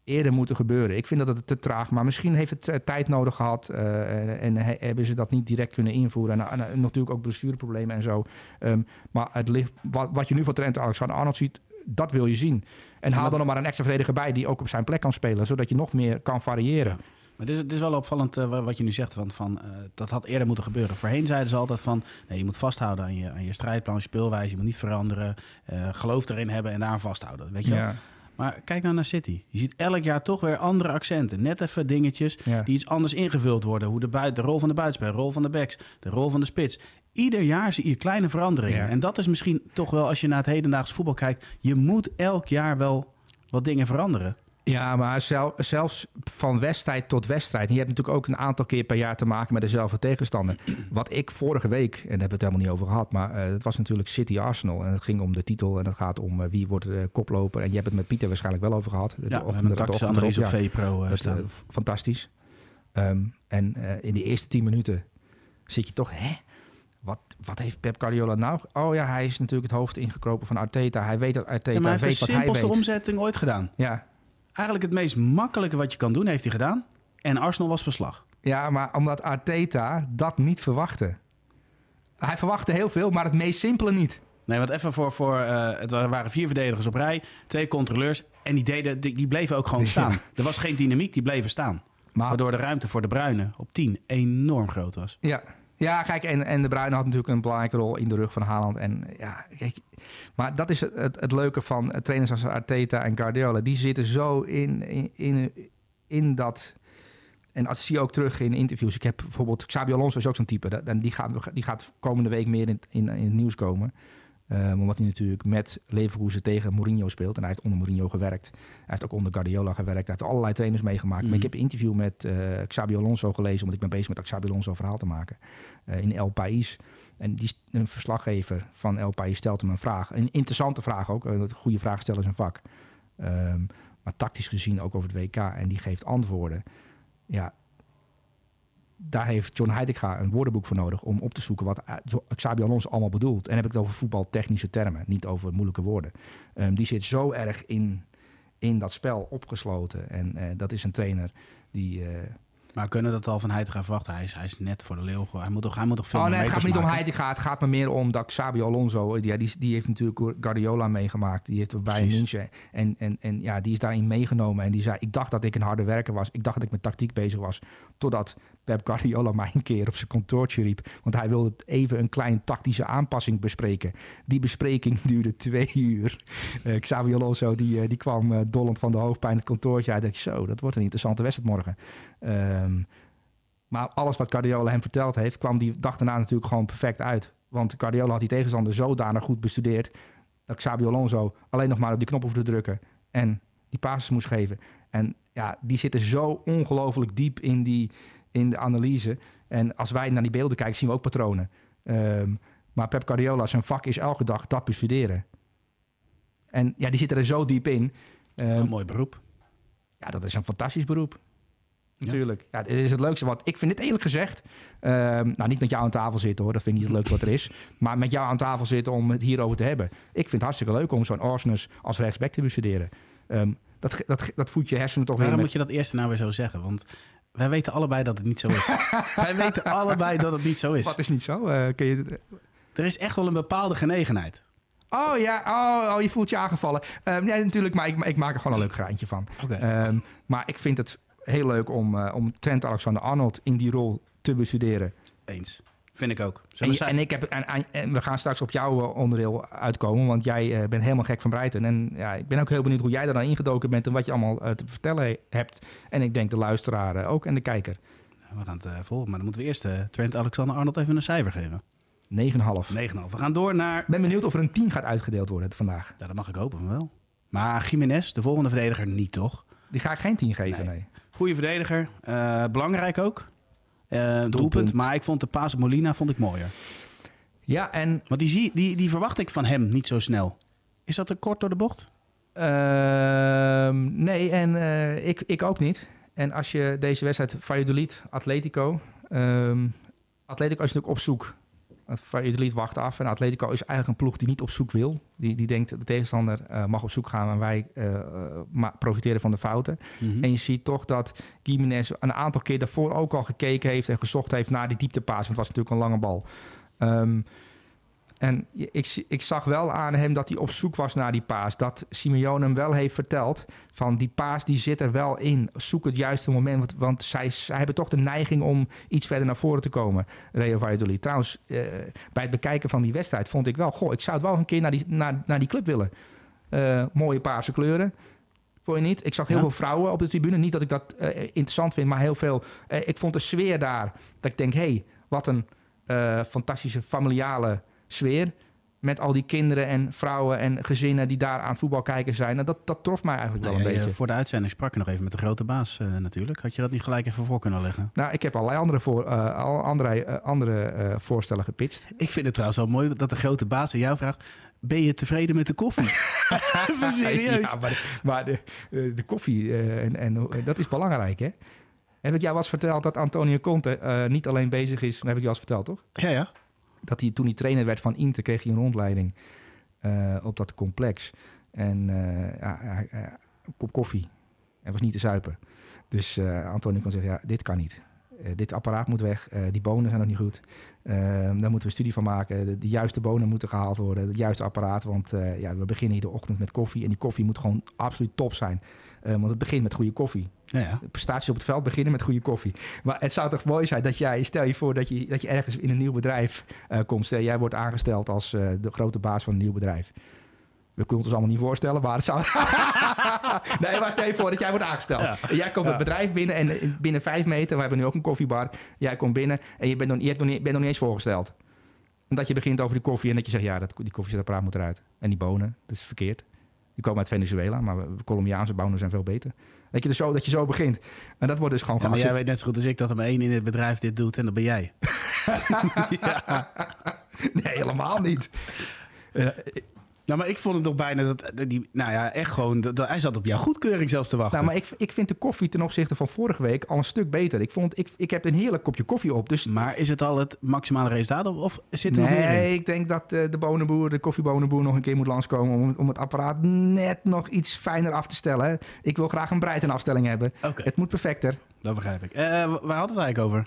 eerder moeten gebeuren. Ik vind dat het te traag, maar misschien heeft het eh, tijd nodig gehad eh, en, en he- hebben ze dat niet direct kunnen invoeren. En, natuurlijk ook blessureproblemen en zo. Ehm, maar het ligt, wat, wat je nu van Trent Alexander-Arnold ziet, dat wil je zien. En haal er nog maar een extra verdediger bij die ook op zijn plek kan spelen, zodat je nog meer kan variëren. Maar het is, het is wel opvallend eh, wa- wat je nu zegt. Van, van, eh, dat had eerder moeten gebeuren. Voorheen zeiden ze altijd van... Nee, je moet vasthouden aan je, aan je strijdplan, je speelwijze. Je moet niet veranderen. eh, geloof erin hebben en daaraan vasthouden. Weet je? Ja, Maar kijk nou naar City. Je ziet elk jaar toch weer andere accenten. Net even dingetjes ja. die iets anders ingevuld worden. Hoe de, buit, de rol van de buitenspel, de rol van de backs, de rol van de spits. Ieder jaar zie je kleine veranderingen. Ja. En dat is misschien toch wel, als je naar het hedendaags voetbal kijkt... je moet elk jaar wel wat dingen veranderen. Ja, maar zel- zelfs van wedstrijd tot wedstrijd. En je hebt natuurlijk ook een aantal keer per jaar te maken met dezelfde tegenstander. Wat ik vorige week, en daar hebben we het helemaal niet over gehad, maar eh, het was natuurlijk City-Arsenal. En het ging om de titel en het gaat om eh, wie wordt de koploper. En je hebt het met Pieter waarschijnlijk wel over gehad. Ja, hebben een tactische analyse op ja. VPRO eh, fantastisch. Ehm, en eh, in de eerste tien minuten zit je toch, hè? Wat, wat heeft Pep Guardiola nou? Oh ja, hij is natuurlijk het hoofd ingekropen van Arteta. Hij weet dat Arteta Ja, maar hij weet heeft de wat hij simpelste weet. omzetting ooit gedaan. Ja, Eigenlijk het meest makkelijke wat je kan doen, heeft hij gedaan. En Arsenal was verslag. Ja, maar omdat Arteta dat niet verwachtte. Hij verwachtte heel veel, maar het meest simpele niet. Nee, want even voor... voor eh, het wa- waren vier verdedigers op rij, twee controleurs. En die, deden, die, die bleven ook gewoon Ja. staan. Er was geen dynamiek, die bleven staan. Maar Waardoor de ruimte voor de Bruinen op 10 enorm groot was. ja, ja kijk, en, en de Bruyne had natuurlijk een belangrijke rol in de rug van Haaland. En ja, kijk, maar dat is het, het, leuke van trainers als Arteta en Guardiola. Die zitten zo in, in, in, in dat... En dat zie je ook terug in interviews. Ik heb bijvoorbeeld Xabi Alonso is ook zo'n type. Die gaat, die gaat komende week meer in, in, in het nieuws komen. Ehm, omdat hij natuurlijk met Leverkusen tegen Mourinho speelt. En hij heeft onder Mourinho gewerkt. Hij heeft ook onder Guardiola gewerkt. Hij heeft allerlei trainers meegemaakt. Maar Mhm. ik heb een interview met eh Xabi Alonso gelezen. Want ik ben bezig met dat Xabi Alonso verhaal te maken. eh, in El País. En die, een verslaggever van El País stelt hem een vraag. Een interessante vraag ook. Een goede vraag stellen is een vak. Ehm, maar tactisch gezien ook over het WK. En die geeft antwoorden. Ja, daar heeft John Heitinga een woordenboek voor nodig om op te zoeken wat eh, Xabi Alonso allemaal bedoelt. En dan heb ik het over voetbaltechnische termen, niet over moeilijke woorden. Ehm, die zit zo erg in, in dat spel opgesloten. En eh, dat is een trainer die... eh, Maar we kunnen dat al van Heitinga verwachten. Hij is, hij is net voor de leeuw. Hij moet toch, hij moet toch veel oh meer nee, het gaat me niet om? Heitinga. Het gaat me meer om dat Xabi Alonso... Ja, die, die heeft natuurlijk Guardiola meegemaakt. Die heeft bij. München. En, en, en ja, die is daarin meegenomen. En die zei, ik dacht dat ik een harde werker was. Ik dacht dat ik met tactiek bezig was. Totdat Pep Guardiola mij een keer op zijn kantoortje riep. Want hij wilde even een klein tactische aanpassing bespreken. Die bespreking duurde twee uur. Eh Xabi Alonso die, eh, die kwam eh, dollend van de hoofdpijn het kantoortje. Hij dacht, zo, dat wordt een interessante wedstrijd morgen. Ehm, maar alles wat Guardiola hem verteld heeft, kwam die dag daarna natuurlijk gewoon perfect uit. Want Guardiola had die tegenstander zodanig goed bestudeerd... dat Xabi Alonso alleen nog maar op die knop hoefde te drukken... en die passes moest geven. En ja, die zitten zo ongelooflijk diep in, die, in de analyse. En als wij naar die beelden kijken, zien we ook patronen. Ehm, maar Pep Guardiola, zijn vak is elke dag dat bestuderen. En ja, die zitten er zo diep in. Ehm, Een mooi beroep. ja, dat is een fantastisch beroep. Natuurlijk. Ja, dit is het leukste wat... Ik vind dit eerlijk gezegd... ehm, nou, niet met jou aan tafel zitten hoor. Dat vind ik niet het leukste wat er is. Maar met jou aan tafel zitten om het hierover te hebben. Ik vind het hartstikke leuk om zo'n Orsnes als rechtsback te bestuderen. Dat, dat, dat voedt je hersenen toch weer Waarom met... moet je dat eerste nou weer zo zeggen? Want wij weten allebei dat het niet zo is. wij weten allebei dat het niet zo is. Wat is niet zo? Eh, kun je... Er is echt wel een bepaalde genegenheid. Oh ja, oh, oh, je voelt je aangevallen. Nee, natuurlijk, maar ik, ik maak er gewoon een leuk graantje van. Ehm, maar ik vind het heel leuk om, eh, om Trent Alexander-Arnold in die rol te bestuderen. Eens. Vind ik ook. En, en, ik heb, en, en- we gaan straks op jouw eh, onderdeel uitkomen, want jij eh, bent helemaal gek van Breiten. En ja, ik ben ook heel benieuwd hoe jij er dan ingedoken bent en wat je allemaal eh, te vertellen he- hebt. En ik denk de luisteraar ook en de kijker. 9,5. We gaan het volgen, maar dan moeten we eerst Trent Alexander-Arnold even een cijfer geven. 9,5. We gaan door naar... Ik ben benieuwd of er een 10 gaat uitgedeeld worden vandaag. Ja, dat mag ik hopen van wel. Maar Jiménez, de volgende verdediger, niet toch? Die ga ik geen 10 geven, Nee. nee. Goede verdediger. belangrijk ook. Eh, doelpunt. Maar ik vond de paas op Molina vond ik mooier. Ja, en Want die, zie, die, die verwacht ik van hem niet zo snel. Is dat te kort door de bocht? Ehm, nee, en eh, ik, ik ook niet. En als je deze wedstrijd Valladolid, Atletico... ehm Atletico is natuurlijk op zoek. Want Valladolid wacht af. En Atletico is eigenlijk een ploeg die niet op zoek wil. Die, die denkt, de tegenstander eh, mag op zoek gaan... en wij eh, eh, profiteren van de fouten. Mhm. En je ziet toch dat Gimenez een aantal keer daarvoor ook al gekeken heeft... en gezocht heeft naar die dieptepaas. Want het was natuurlijk een lange bal. Ehm, En ik, ik zag wel aan hem dat hij op zoek was naar die paas. Dat Simeone hem wel heeft verteld van die paas die zit er wel in. Zoek het juiste moment, want, want zij, zij hebben toch de neiging om iets verder naar voren te komen. Real Valladolid. Trouwens, eh, bij het bekijken van die wedstrijd vond ik wel... Goh, ik zou het wel een keer naar die, naar, naar die club willen. Eh, mooie paarse kleuren. Vond je niet? Ik zag heel Ja. veel vrouwen op de tribune. Niet dat ik dat eh, interessant vind, maar heel veel. ik vond de sfeer daar. Dat ik denk, hé, hey, wat een fantastische familiale sfeer. Met al die kinderen en vrouwen en gezinnen die daar aan voetbal kijken zijn. En dat, dat trof mij eigenlijk wel Nou, een ja, beetje. Voor de uitzending sprak ik nog even met de grote baas eh, natuurlijk. Had je dat niet gelijk even voor kunnen leggen? Nou, ik heb allerlei andere, voor, eh, al andere, eh, andere voorstellen gepitcht. Ik vind het trouwens wel mooi dat de grote baas aan jou vraagt... Ben je tevreden met de koffie? Serieus. Ja, maar, de- maar de, de koffie, en, en, dat is belangrijk, hè? Heb ik jou wel eens verteld dat Antonio Conte niet alleen bezig is... Dat heb ik jou eens verteld, toch? Ja, ja. Dat hij toen hij trainer werd van Inter, kreeg hij een rondleiding eh, op dat complex. En eh, ja, een kop koffie. Hij was niet te zuipen. Dus eh Antonio kon zeggen, ja, dit kan niet. Dit apparaat moet weg. Die bonen zijn nog niet goed. Eh, daar moeten we een studie van maken. De, juiste bonen moeten gehaald worden. Het juiste apparaat. Want ja, we beginnen de ochtend met koffie. En die koffie moet gewoon absoluut top zijn. Want het begint met goede koffie. Ja, prestaties op het veld beginnen met goede koffie. Maar het zou toch mooi zijn dat jij, stel je voor dat je, dat je ergens in een nieuw bedrijf eh, komt. Stel, jij wordt aangesteld als eh, de grote baas van een nieuw bedrijf. We kunnen het ons allemaal niet voorstellen, maar het zou... nee, maar stel je voor dat jij wordt aangesteld. Ja. En jij komt Ja. het bedrijf binnen en eh, binnen vijf meter, we hebben nu ook een koffiebar. Jij komt binnen en je bent nog, je hebt nog niet, bent nog niet eens voorgesteld. En dat je begint over die koffie en dat je zegt, ja, dat, die koffiezetapparaat moet eruit. En die bonen, dat is verkeerd. Die komen uit Venezuela, maar we- Colombiaanse bonen zijn veel beter. Dat je, dus zo, dat je zo begint. En dat wordt dus gewoon Ja, maar jij weet net zo goed als ik dat er maar één in het bedrijf dit doet en dat ben jij. Nee, helemaal niet. Eh, Nou, maar ik vond het nog bijna dat, dat die, nou ja, echt gewoon, dat, dat- hij zat op jouw goedkeuring zelfs te wachten. nou, maar ik, ik vind de koffie ten opzichte van vorige week al een stuk beter. Ik, vond, ik, ik heb een heerlijk kopje koffie op. Dus Maar is het al het maximale resultaat of, of zit er nog meer in? nee, ik denk dat eh, de bonenboer, de koffiebonenboer nog een keer moet langskomen... om, om het apparaat net nog iets fijner af te stellen. Ik wil graag een Breiten afstelling hebben. Het moet perfecter. dat begrijp ik. Eh, waar hadden we het eigenlijk over?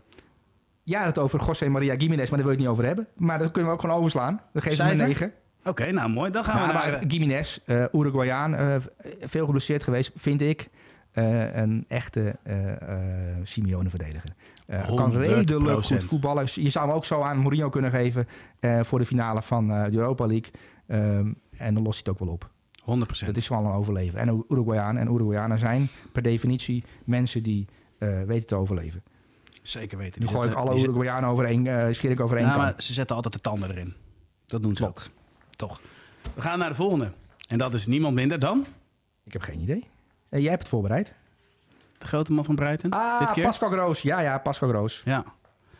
Ja, het over José Maria Gimenez, maar daar wil ik het niet over hebben. Maar dat kunnen we ook gewoon overslaan. Dan geven we een Cijfer? 9. Oké, nou mooi. Dan gaan we naar... maar Gimenez, eh Uruguayaan, eh, veel geblesseerd geweest, vind ik. Eh, een echte eh eh Simeone-verdediger. Eh, kan 100%. redelijk goed voetballen. Je zou hem ook zo aan Mourinho kunnen geven eh, voor de finale van eh, de Europa League. Ehm, en dan lost hij het ook wel op. 100%. Dat is wel een overleven. En Uruguayaan en Uruguayanen zijn per definitie mensen die eh, weten te overleven. Zeker weten. Nu Die gooi ik alle Uruguayanen over één, eh scheer ik over één Ja, kam. maar ze zetten altijd de tanden erin. Dat doen ze Klopt. ook. Toch. We gaan naar de volgende. En dat is niemand minder dan Ik heb geen idee. Eh, jij hebt het voorbereid. de grote man van Brighton. Ah, dit keer. Pascal Groos. Ja, ja, Pascal Groos. Ja.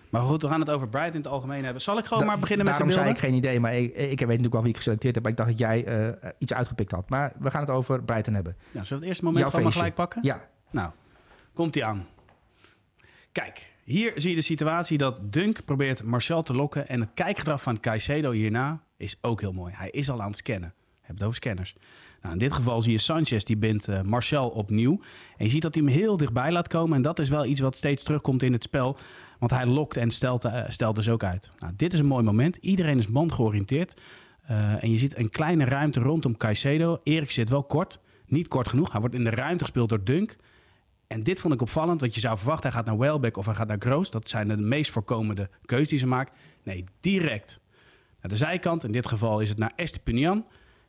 Maar goed, we gaan het over Brighton in het algemeen hebben. Zal ik gewoon Da- maar beginnen met de Daarom beelden? zei ik geen idee, maar ik, ik weet natuurlijk wel wie ik geselecteerd heb. Maar ik dacht dat jij eh, iets uitgepikt had. Maar we gaan het over Brighton hebben. Ja, zullen we het eerste moment Jouw gewoon maar feestje. gelijk pakken? Ja, Nou, komt hij aan. Kijk, hier zie je de situatie dat Dunk probeert Marcel te lokken. En het kijkgedrag van Caicedo hierna is ook heel mooi. Hij is al aan het scannen. Je hebt het over scanners. Nou, in dit geval zie je Sanchez, die bindt eh, Marcel opnieuw. En je ziet dat hij hem heel dichtbij laat komen. En dat is wel iets wat steeds terugkomt in het spel. Want hij lokt en stelt, eh, stelt dus ook uit. Nou, dit is een mooi moment. Iedereen is man georiënteerd. Eh, en je ziet een kleine ruimte rondom Caicedo. Erik zit wel kort. Niet kort genoeg. Hij wordt in de ruimte gespeeld door Dunk. En dit vond ik opvallend, want je zou verwachten... hij gaat naar Welbeck of hij gaat naar Groos. Dat zijn de meest voorkomende keuzes die ze maakt. Nee, direct naar de zijkant. In dit geval is het naar Estepinian.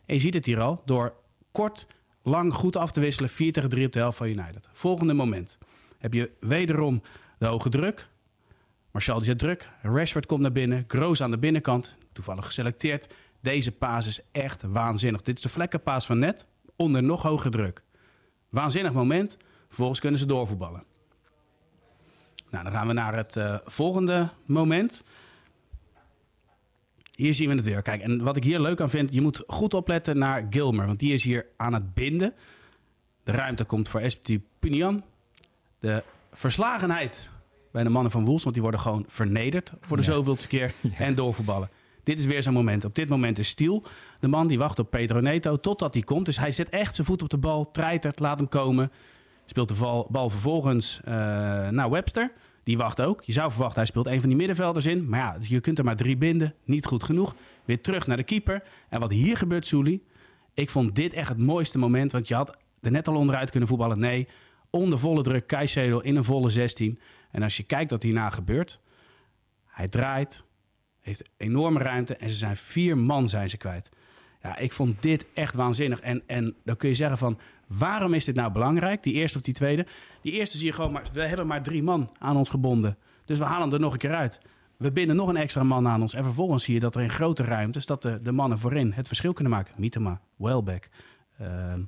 En je ziet het hier al, door kort, lang goed af te wisselen... 4 tegen 3 op de helft van United. Volgende moment heb je wederom de hoge druk. Martial die zet druk. Rashford komt naar binnen. Groos aan de binnenkant. Toevallig geselecteerd. Deze paas is echt waanzinnig. Dit is de vlekkenpaas van net. Onder nog hoge druk. Waanzinnig moment. Vervolgens kunnen ze doorvoetballen. Nou, dan gaan we naar het eh, volgende moment. Hier zien we het weer. Kijk, en wat ik hier leuk aan vind, je moet goed opletten naar Gilmer, want die is hier aan het binden. De ruimte komt voor Espiti Punian. De verslagenheid bij de mannen van Woels, want die worden gewoon vernederd voor de Ja. zoveelste keer en doorvoetballen. Dit is weer zo'n moment. Op dit moment is Stiel de man die wacht op Pedro Neto totdat hij komt. Dus hij zet echt zijn voet op de bal, treitert, laat hem komen. Speelt de bal vervolgens eh, naar Webster. Die wacht ook. Je zou verwachten, hij speelt een van die middenvelders in. Maar ja, je kunt er maar drie binden. Niet goed genoeg. Weer terug naar de keeper. En wat hier gebeurt, Soelie. Ik vond dit echt het mooiste moment. Want je had er net al onderuit kunnen voetballen. Nee, onder volle druk. Caicedo in een volle 16. En als je kijkt wat hierna gebeurt. Hij draait. Heeft enorme ruimte. En ze zijn vier man zijn ze kwijt. Ja, ik vond dit echt waanzinnig. En, en dan kun je zeggen van, waarom is dit nou belangrijk? Die eerste of die tweede? Die eerste zie je gewoon, maar we hebben maar drie man aan ons gebonden. Dus we halen hem er nog een keer uit. We binden nog een extra man aan ons. En vervolgens zie je dat er in grote ruimtes... dat de, de mannen voorin het verschil kunnen maken. Mietema, Welbeck, ehm,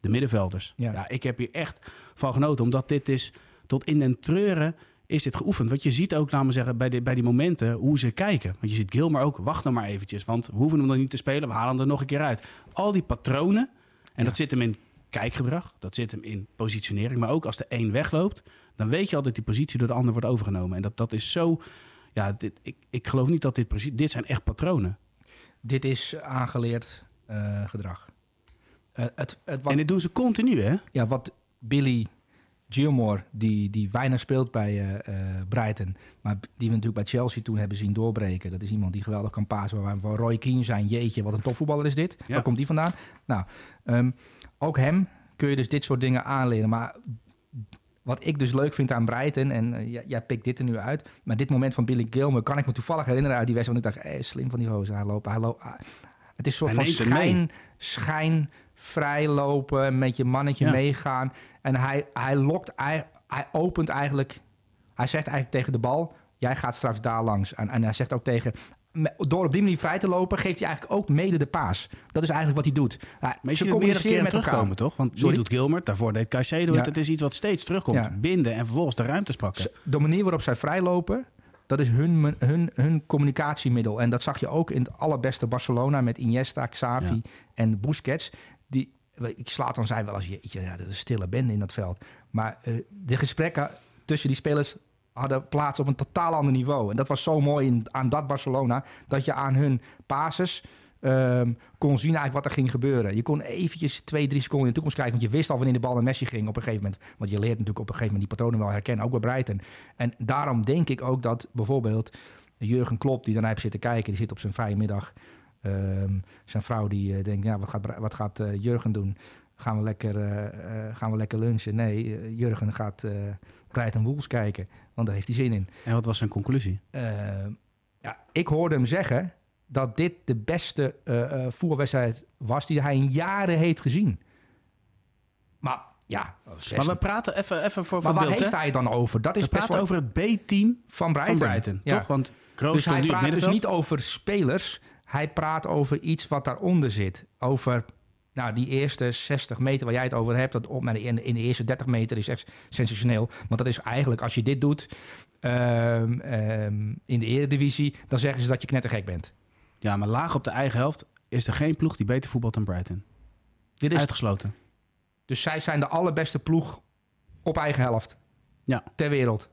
de middenvelders. Ja. Ja. ik heb hier echt van genoten. Omdat dit is tot in den treuren is dit geoefend. Want je ziet ook, laten we zeggen, bij, de, bij die momenten hoe ze kijken. Want je ziet Gilmer ook, wacht nog maar eventjes. Want we hoeven hem nog niet te spelen, we halen hem er nog een keer uit. Al die patronen, en dat zit hem in kijkgedrag, dat zit hem in positionering. Maar ook als de een wegloopt, dan weet je al dat die positie door de ander wordt overgenomen. En dat, dat is zo... Ja, dit, ik, ik geloof niet dat dit precies... Dit zijn echt patronen. Dit is aangeleerd eh, gedrag. Eh, het, het, wat, En dit doen ze continu, hè? ja, wat Billy Gilmore, die, die weinig speelt bij eh, eh, Brighton, maar die we natuurlijk bij Chelsea toen hebben zien doorbreken. Dat is iemand die geweldig kan pasen, waar we van Roy Keane zijn. Jeetje, wat een topvoetballer is dit. Ja. Waar komt die vandaan? Nou, ehm, ook hem kun je dus dit soort dingen aanleren. Maar wat ik dus leuk vind aan Brighton, en eh, jij, jij pikt dit er nu uit, maar dit moment van Billy Gilmore kan ik me toevallig herinneren uit die wedstrijd. Want ik dacht, eh, slim van die gozer, hij loopt, hij loopt. het is een soort Hij van schijn vrij lopen, met je mannetje Ja. meegaan. En hij, hij lokt, hij, hij opent eigenlijk, hij zegt eigenlijk tegen de bal, jij gaat straks daar langs. En, en hij zegt ook tegen, door op die manier vrij te lopen, geeft hij eigenlijk ook mede de paas. Dat is eigenlijk wat hij doet. Maar je ze keren met elkaar. terugkomen, toch? Want Sorry? nu doet Gilmer, daarvoor deed Caicedo Ja. het. Is iets wat steeds terugkomt. Ja. Binden en vervolgens de ruimtes pakken. De manier waarop zij vrijlopen, dat is hun, hun, hun communicatiemiddel. En dat zag je ook in het allerbeste Barcelona met Iniesta, Xavi Ja. en Busquets. Die, ik slaat dan zei wel als jeetje, ja, dat is stille bende in dat veld. Maar eh, de gesprekken tussen die spelers hadden plaats op een totaal ander niveau. En dat was zo mooi in, aan dat Barcelona, dat je aan hun pases ehm, kon zien eigenlijk wat er ging gebeuren. Je kon eventjes twee, drie seconden in de toekomst kijken, want je wist al wanneer de bal naar Messi ging op een gegeven moment. Want je leert natuurlijk op een gegeven moment die patronen wel herkennen, ook bij Brighton. En daarom denk ik ook dat bijvoorbeeld Jurgen Klopp, die daarna heeft zitten kijken, die zit op zijn vrije middag. Ehm, zijn vrouw die eh, denkt, ja, wat gaat, wat gaat eh, Jurgen doen? Gaan we lekker, eh, gaan we lekker lunchen? Nee, Jurgen gaat eh Brighton Wolves kijken, want daar heeft hij zin in. En wat was zijn conclusie? Eh, ja, ik hoorde hem zeggen dat dit de beste eh, voetbalwedstrijd was die hij in jaren heeft gezien. Maar ja, Maar we praten even, even voor, maar waar beeld, heeft hij het dan over? Dat is We praten wel over het B-team van Brighton. van Brighton, Ja. toch? Want Kroos Dus hij praat dus niet over spelers. Hij praat over iets wat daaronder zit. Over nou, die eerste 60 meter waar jij het over hebt. Dat op, nou, in, in de eerste 30 meter is echt sensationeel. Want dat is eigenlijk, als je dit doet ehm, ehm, in de eredivisie... dan zeggen ze dat je knettergek bent. Ja, maar laag op de eigen helft is er geen ploeg die beter voetbalt dan Brighton. Dit is, Uitgesloten. dus zij zijn de allerbeste ploeg op eigen helft. Ja. Ter wereld.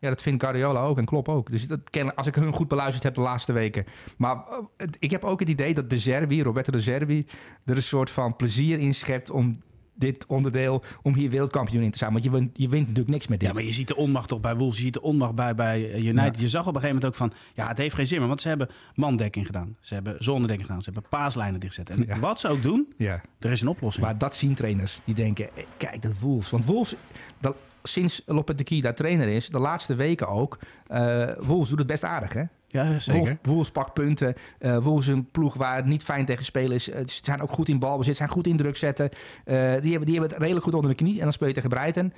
Ja. Dat vindt Guardiola ook en Klopp ook. Dus dat ken, als ik hun goed beluisterd heb de laatste weken. Maar eh, ik heb ook het idee dat de Zerbi, Roberto de Zerbi... er een soort van plezier in schept om dit onderdeel... om hier wereldkampioen in te zijn. Want je wint, je wint natuurlijk niks met dit. Ja, maar je ziet de onmacht toch bij Wolves, je ziet de onmacht bij, bij United. Ja. Je zag op een gegeven moment ook van, ja, het heeft geen zin meer. Want ze hebben mandekking gedaan. Ze hebben zonnedekking gedaan. Ze hebben paaslijnen dichtgezet. En Ja. wat ze ook doen, ja. er is een oplossing. Maar dat zien trainers. Die denken, eh, kijk, dat Wolves. Want Wolves, dat, sinds Lopetegui daar trainer is... de laatste weken ook... eh Wolves doet het best aardig, hè? ja, zeker. Wolves, Wolves pakt punten. Eh Wolves is een ploeg waar het niet fijn tegen spelen is. Eh, ze zijn ook goed in balbezit, zijn goed in druk zetten. Die, hebben, die hebben het redelijk goed onder de knie. En dan speel je tegen Brighton.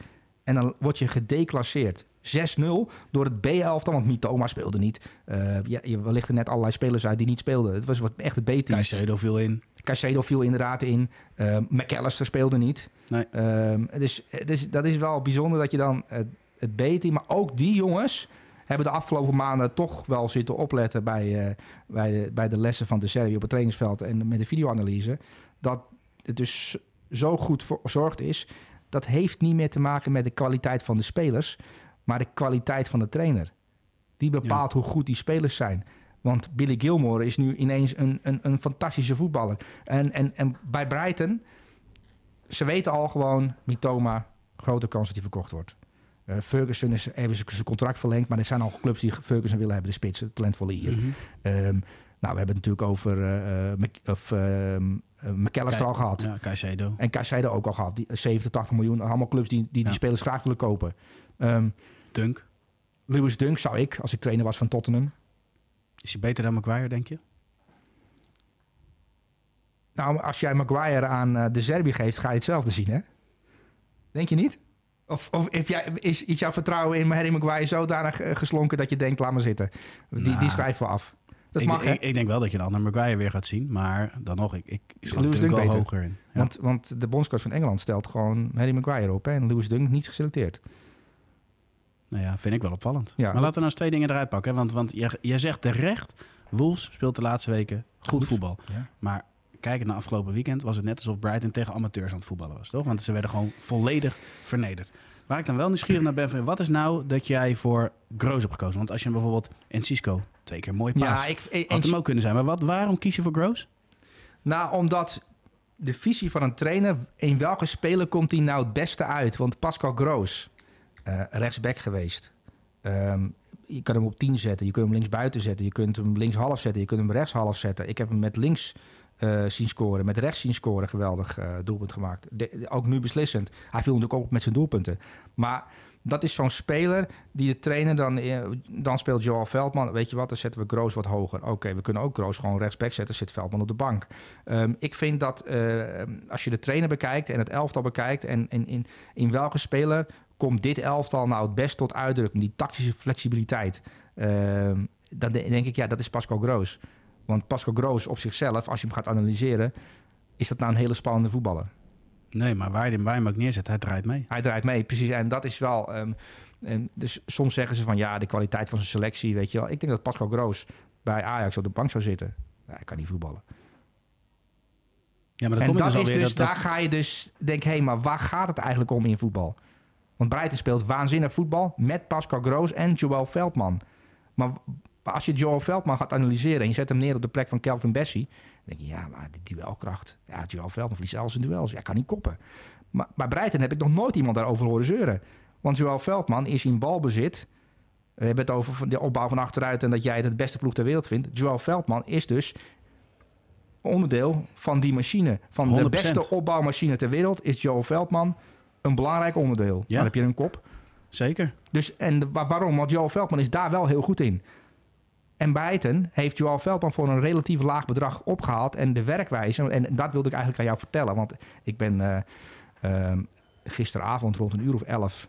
En dan word je gedeclasseerd. 6-0 door het B-elftal, want Mitoma speelde niet. Eh ja, je lichten net allerlei spelers uit die niet speelden. Het was wat, echt het B-team. Caicedo viel in. Caicedo viel inderdaad in. McAllister speelde niet. Nee. Dus, dus dat is wel bijzonder dat je dan het, het B-team... Maar ook die jongens hebben de afgelopen maanden toch wel zitten opletten... bij, eh, bij, de, bij de lessen van de serie op het trainingsveld en met de videoanalyse. Dat het dus zo goed verzorgd is. Dat heeft niet meer te maken met de kwaliteit van de spelers... maar de kwaliteit van de trainer. Die bepaalt hoe goed die spelers zijn. Want Billy Gilmore is nu ineens een, een, een fantastische voetballer. En, en, en bij Brighton, ze weten al gewoon, Mitoma, grote kans dat hij verkocht wordt. Eh, Ferguson is, hebben ze zijn contract verlengd, maar er zijn al clubs die Ferguson willen hebben, de spits, de talentvolle hier. Ehm, nou, we hebben het natuurlijk over Mc- of, ehm, eh, McAllister al gehad. Ja, Caicedo. En Caicedo ook al gehad. Die 70, 80 miljoen. Allemaal clubs die die, die spelers graag willen kopen. Ehm, Dunk. Lewis Dunk zou ik, als ik trainer was van Tottenham... Is hij beter dan Maguire, denk je? Nou, als jij Maguire aan eh, de Serbi geeft, ga je hetzelfde zien, hè? Denk je niet? Of, of heb jij, is, is jouw vertrouwen in Harry Maguire zodanig eh, geslonken dat je denkt, laat maar zitten. Die, Nou, die schrijven we af. Dat ik, mag, ik, ik denk wel dat je een ander Maguire weer gaat zien. Maar dan nog, ik, ik schat Lewis Dunk Dunk wel beter. hoger in. Ja. Want, want de bondscoach van Engeland stelt gewoon Harry Maguire op. Hè? En Lewis Dunk niet geselecteerd. Nou ja, vind ik wel opvallend. Ja. Maar laten we nou eens twee dingen eruit pakken. hè. Want, want jij, jij zegt terecht, Wolves speelt de laatste weken goed, Goed. voetbal. Ja. Maar kijkend naar afgelopen weekend was het net alsof Brighton tegen amateurs aan het voetballen was, toch? Want ze werden gewoon volledig vernederd. Waar ik dan wel nieuwsgierig naar ben, van, wat is nou dat jij voor Groos hebt gekozen? Want als je bijvoorbeeld en Cisco twee keer mooi paas, Ja, ik, ik, had hem ook kunnen zijn. Maar wat, waarom kies je voor Groos? Nou, omdat de visie van een trainer... in welke speler komt hij nou het beste uit? Want Pascal Groos, eh, rechtsback geweest. Ehm, je kan hem op 10 zetten, je kunt hem links buiten zetten... je kunt hem links half zetten, je kunt hem rechts half zetten. Ik heb hem met links eh, zien scoren, met rechts zien scoren. Geweldig eh, doelpunt gemaakt. Ook nu beslissend. Hij viel natuurlijk ook op met zijn doelpunten. Maar dat is zo'n speler die de trainer dan... eh, dan speelt Joel Veldman. Weet je wat, dan zetten we Groos wat hoger. Oké, we kunnen ook Groos gewoon rechtsback zetten. Zit Veldman op de bank. Ehm, ik vind dat als je de trainer bekijkt en het elftal bekijkt... en, in, in welke speler komt dit elftal nou het best tot uitdrukking? Die tactische flexibiliteit. Ehm, dan de- denk ik, ja, dat is Pascal Groos. Want Pascal Groos op zichzelf, als je hem gaat analyseren... is dat nou een hele spannende voetballer. Nee, maar waar je hem, ook neerzet, hij draait mee. Hij draait mee, precies. En dat is wel... ehm, en dus soms zeggen ze van ja, de kwaliteit van zijn selectie, weet je wel. Ik denk dat Pascal Groos bij Ajax op de bank zou zitten. Ja, hij kan niet voetballen. Ja, maar dan en kom dat dus is dus, dat, daar ga je dus denken, hé, hey, maar waar gaat het eigenlijk om in voetbal? Want Breiten speelt waanzinnig voetbal met Pascal Groos en Joël Veldman. Maar maar als je Joël Veldman gaat analyseren en je zet hem neer op de plek van Kelvin Bessie, dan denk je, ja, maar die duelkracht. Ja, Joël Veldman verliest zelfs een duels. Ja, kan niet koppen. Maar bij Breiten heb ik nog nooit iemand daarover horen zeuren. Want Joël Veldman is in balbezit. We hebben het over de opbouw van achteruit en dat jij het het beste ploeg ter wereld vindt. Joël Veldman is dus onderdeel van die machine. Van de 100%. beste opbouwmachine ter wereld is Joel Veldman een belangrijk onderdeel. Ja. Dan heb je een kop. Zeker. Dus, en wa- waarom? Want Joel Veldman is daar wel heel goed in. En Bijten heeft Joel Veldman voor een relatief laag bedrag opgehaald. En de werkwijze, en dat wilde ik eigenlijk aan jou vertellen. Want ik ben eh, ehm, gisteravond rond een uur of elf...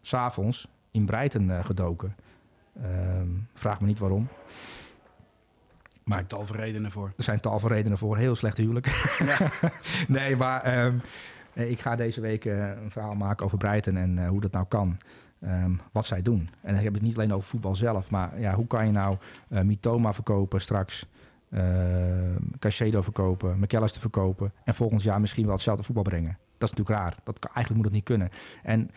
s'avonds in Breiten eh, gedoken. Ehm, vraag me niet waarom. Maar ik tal voor redenen voor. Er zijn tal van redenen voor. Heel slecht huwelijk. nee, maar ehm, eh, ik ga deze week eh, een verhaal maken over Breiten en hoe dat nou kan. Ehm, wat zij doen. En dan heb ik het niet alleen over voetbal zelf. Maar ja, hoe kan je nou eh Mitoma verkopen straks? ehm Caicedo verkopen, McAllister verkopen. En volgend jaar misschien wel hetzelfde voetbal brengen. Dat is natuurlijk raar. Dat eigenlijk moet het niet kunnen. En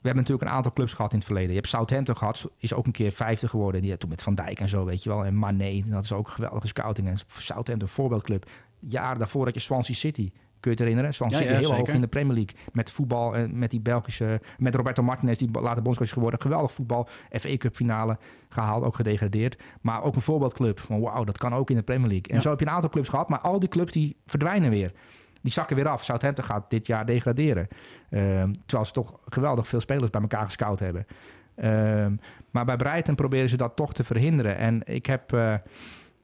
we hebben natuurlijk een aantal clubs gehad in het verleden. Je hebt Southampton gehad, is ook een keer vijfde geworden. Die toen met Van Dijk en zo, weet je wel. En Mané, dat is ook een geweldige scouting. En Southampton, voorbeeldclub. Jaren daarvoor had je Swansea City. Kun je het herinneren? Swansea Ja, heel zeker. hoog in de Premier League. Met voetbal en met die Belgische... Met Roberto Martinez, die later bondscoach is geworden. Geweldig voetbal. FA Cup finale gehaald, ook gedegradeerd. Maar ook een voorbeeldclub. Van wauw, dat kan ook in de Premier League. En Ja. zo heb je een aantal clubs gehad. Maar al die clubs die verdwijnen weer. Die zakken weer af. Southampton gaat dit jaar degraderen. Ehm, terwijl ze toch geweldig veel spelers bij elkaar gescout hebben. Ehm, maar bij Breiten proberen ze dat toch te verhinderen. En ik heb, eh,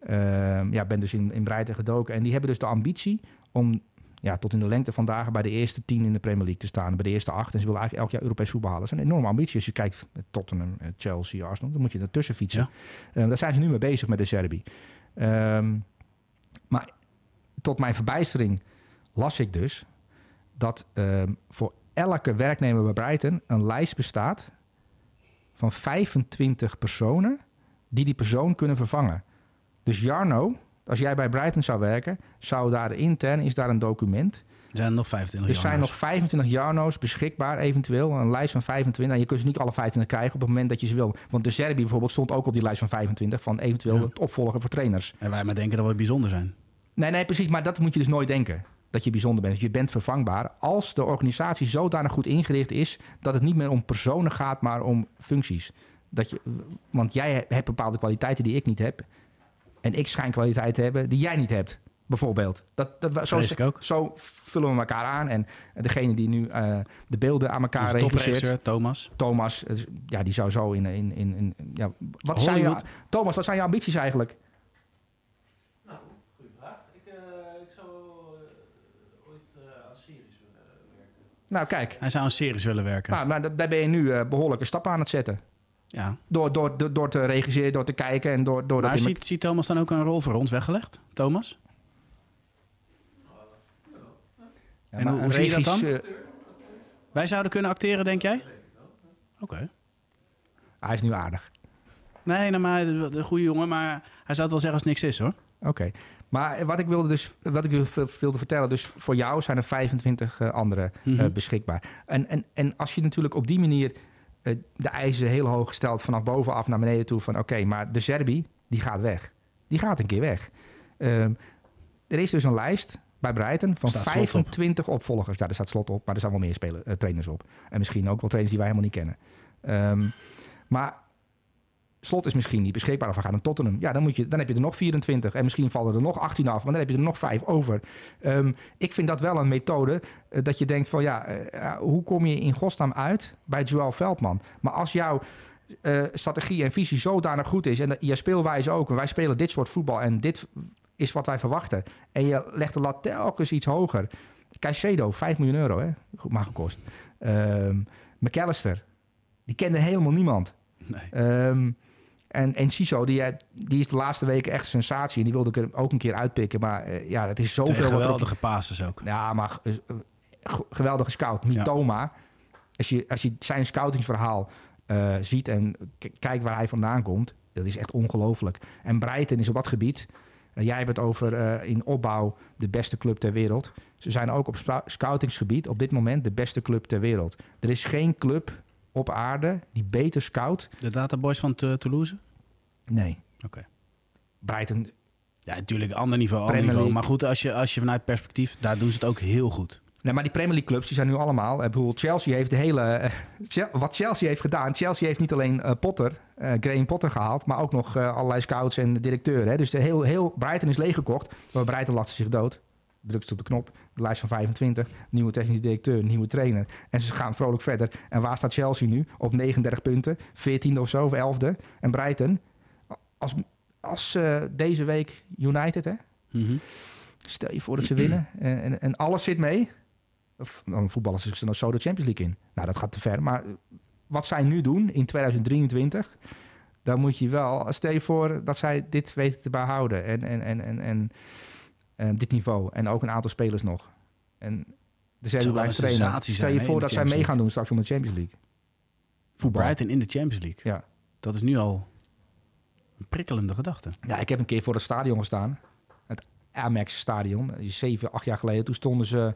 ehm, ja, ben dus in, in Breiten gedoken. En die hebben dus de ambitie om ja, tot in de lengte vandaag bij de eerste tien in de Premier League te staan. Bij de eerste acht. En ze willen eigenlijk elk jaar Europees voetbal halen. Dat is een enorme ambitie. Als je kijkt Tottenham, eh, Chelsea, Arsenal. Dan moet je ertussen fietsen. Ja. Ehm, daar zijn ze nu mee bezig met de Serbi. Ehm, maar tot mijn verbijstering las ik dus dat ehm, voor elke werknemer bij Brighton een lijst bestaat van 25 personen die die persoon kunnen vervangen. Dus Jarno, als jij bij Brighton zou werken, zou daar intern is daar een document. Er zijn nog 25 Er zijn Jarno's. nog 25 Jarno's beschikbaar, eventueel. Een lijst van 25. En je kunt ze niet alle 25 krijgen op het moment dat je ze wil. Want de Serbi bijvoorbeeld stond ook op die lijst van 25 van eventueel Ja. het opvolger voor trainers. En wij maar denken dat we bijzonder zijn. Nee, nee, precies. Maar dat moet je dus nooit denken. dat je bijzonder bent. Je bent vervangbaar als de organisatie zodanig goed ingericht is dat het niet meer om personen gaat, maar om functies. Dat je, want jij hebt bepaalde kwaliteiten die ik niet heb. En ik schijn kwaliteiten te hebben die jij niet hebt. Bijvoorbeeld. Dat, dat, zo, Vrees ik ook. zo vullen we elkaar aan. En degene die nu eh, de beelden aan elkaar Dus regisseert, Thomas. Thomas, ja, die zou zo in... in, in, in ja, wat zijn je. Thomas, wat zijn je ambities eigenlijk? Nou, goede vraag. Ik, eh, ik zou eh, ooit eh, aan series willen werken. Nou, kijk. Hij zou een series willen werken. Nou, maar da- daar ben je nu eh, behoorlijke stappen aan het zetten. Ja. Door, door, door, door te regisseren, door te kijken en door, door Maar dat ziet, ziet Thomas dan ook een rol voor ons weggelegd? Thomas? Ja, En hoe- een hoe zie je dat dan? Wij zouden kunnen acteren, denk jij? Oké. hij is nu aardig. Nee, nou, maar de, de goede jongen, maar hij zou het wel zeggen als het niks is, hoor. Oké. Maar wat ik wilde dus, wat ik wilde vertellen, dus voor jou zijn er 25 eh, anderen eh, Mhm. beschikbaar. En, en, en als je natuurlijk op die manier de eisen heel hoog stelt vanaf bovenaf naar beneden toe van oké, maar de Serbi, die gaat weg. Die gaat een keer weg. Ehm, er is dus een lijst bij Breiten van Staat slot op. 25 opvolgers. Ja, er staat slot op, maar er staan wel meer spelers, eh, trainers op. En misschien ook wel trainers die wij helemaal niet kennen. Ehm, maar Slot is misschien niet beschikbaar of hij gaat naar Tottenham. Ja, dan, moet je, dan heb je er nog 24. En misschien vallen er nog 18 af, maar dan heb je er nog 5 over. Ehm, ik vind dat wel een methode eh, dat je denkt van ja, eh, ja, hoe kom je in godsnaam uit bij Joel Veldman? Maar als jouw eh, strategie en visie zodanig goed is en dat- je speelwijze ook, en wij spelen dit soort voetbal en dit is wat wij verwachten. En je legt de lat telkens iets hoger. Caicedo, 5 miljoen euro, hè? Goed maar gekost. Ehm McAllister, die kende helemaal niemand. Nee. Ehm, en, en Ciso, die, eh, die is de laatste weken echt een sensatie. En die wilde ik er ook een keer uitpikken. Maar eh, ja, het is zoveel wat op... geweldige passes ook. Ja, maar eh, geweldige scout. Mitoma. Als, je, als je zijn scoutingsverhaal ziet en kijkt waar hij vandaan komt... dat is echt ongelooflijk. En Breiten is op dat gebied... jij hebt het over in opbouw de beste club ter wereld. Ze zijn ook op scoutingsgebied op dit moment de beste club ter wereld. Er is geen club op aarde die beter scout. De databoys van Toulouse? Nee. Oké. Breiten Ja, natuurlijk, ander niveau, ander niveau. Maar goed, als je, als je vanuit perspectief, daar doen ze het ook heel goed. Nee, maar die Premier League clubs die zijn nu allemaal. eh, bijvoorbeeld Chelsea heeft de hele. eh, wat Chelsea heeft gedaan. Chelsea heeft niet alleen eh, Potter, eh Graham Potter gehaald. Maar ook nog allerlei scouts en directeuren. Hè. Dus de heel, heel Brighton is leeggekocht. Maar Brighton lacht zich dood. Drukt ze op de knop. De lijst van 25. Nieuwe technische directeur, nieuwe trainer. En ze gaan vrolijk verder. En waar staat Chelsea nu? Op 39 punten. 14e of zo, of 11e. En Brighton. Als, als eh, deze week United, hè? Mhm. Stel je voor dat ze winnen en, en, en alles zit mee. Of, dan voetballen ze dan zo de Champions League in. Nou, dat gaat te ver. Maar wat zij nu doen in 2023, dan moet je wel... Stel je voor dat zij dit weten te behouden. En, en, en, en, en, en dit niveau. En ook een aantal spelers nog. En de blijft een trainen. Stel je voor dat zij mee gaan doen straks om de Champions League. Voetbal. Brighton in de Champions League. Ja. Dat is nu al een prikkelende gedachte. Ja, ik heb een keer voor het stadion gestaan. Het Amex Stadion. Zeven, acht jaar geleden. Toen stonden ze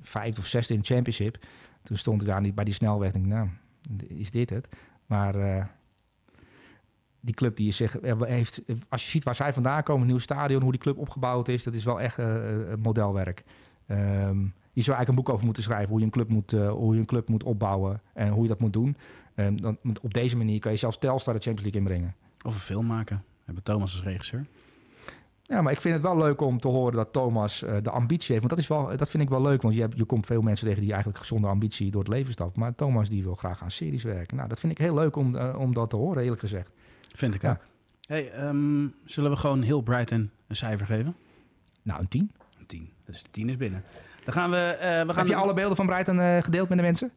vijfde of zesde in de championship. Toen stond ik daar niet bij die snelweg. Ik denk, nou, is dit het? Maar eh, die club die zich eh, heeft... Als je ziet waar zij vandaan komen, een nieuw stadion, hoe die club opgebouwd is, dat is wel echt eh, modelwerk. Ehm, je zou eigenlijk een boek over moeten schrijven hoe je een club moet, hoe je een club moet opbouwen en hoe je dat moet doen. Ehm, dan, op deze manier kan je zelfs Telstar de Champions League inbrengen. Of een film maken. We hebben Thomas als regisseur. Ja, maar ik vind het wel leuk om te horen dat Thomas eh, de ambitie heeft. Want dat, is wel, dat vind ik wel leuk. Want je, hebt, je komt veel mensen tegen die eigenlijk gezonde ambitie door het leven stappen. Maar Thomas die wil graag aan series werken. Nou, dat vind ik heel leuk om, eh, om dat te horen, eerlijk gezegd. Vind ik Ja. ook. Hey, ehm, zullen we gewoon heel Brighton een cijfer geven? Nou, een tien. Een 10. Dus de 10 is binnen. Dan gaan we... eh, we gaan Heb je alle beelden van Brighton gedeeld met de mensen?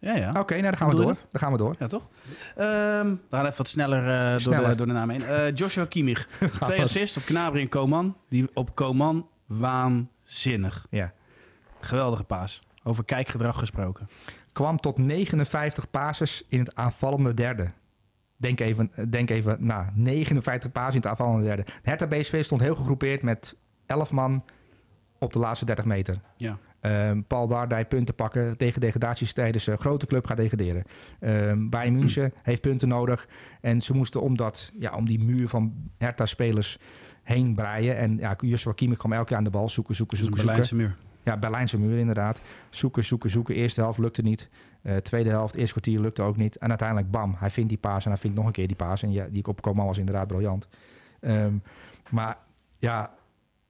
Ja, ja. Oké, nou, dan gaan we door. Dan gaan we door. Ja, toch? Ehm, we gaan even wat sneller, eh, Door, de, door de naam heen. Eh, Joshua Kimmich. Twee assists op Knabri en Coman. Die op Coman waanzinnig. Ja. Geweldige paas. Over kijkgedrag gesproken. Kwam tot 59 passes in het aanvallende derde. Denk even, denk even na. 59 passes in het aanvallende derde. Hertha BSV stond heel gegroepeerd met 11 man op de laatste 30 meter. Ja. Ehm, Paul Dardij punten pakken tegen degradaties tijdens een grote club gaat degraderen. Ehm Bayern München heeft punten nodig. En ze moesten om, dat, ja, om die muur van Hertha-spelers heen breien. En ja, Joshua Kimmich kwam elke keer aan de bal zoeken, zoeken, zoeken. Berlijnse muur. Ja, Berlijnse muur inderdaad. Zoeken, zoeken, zoeken. Eerste helft lukte niet. Eh, tweede helft, eerste kwartier lukte ook niet. En uiteindelijk, bam, hij vindt die paas en hij vindt nog een keer die paas. En ja, die opkomen was inderdaad briljant. Ehm, maar ja,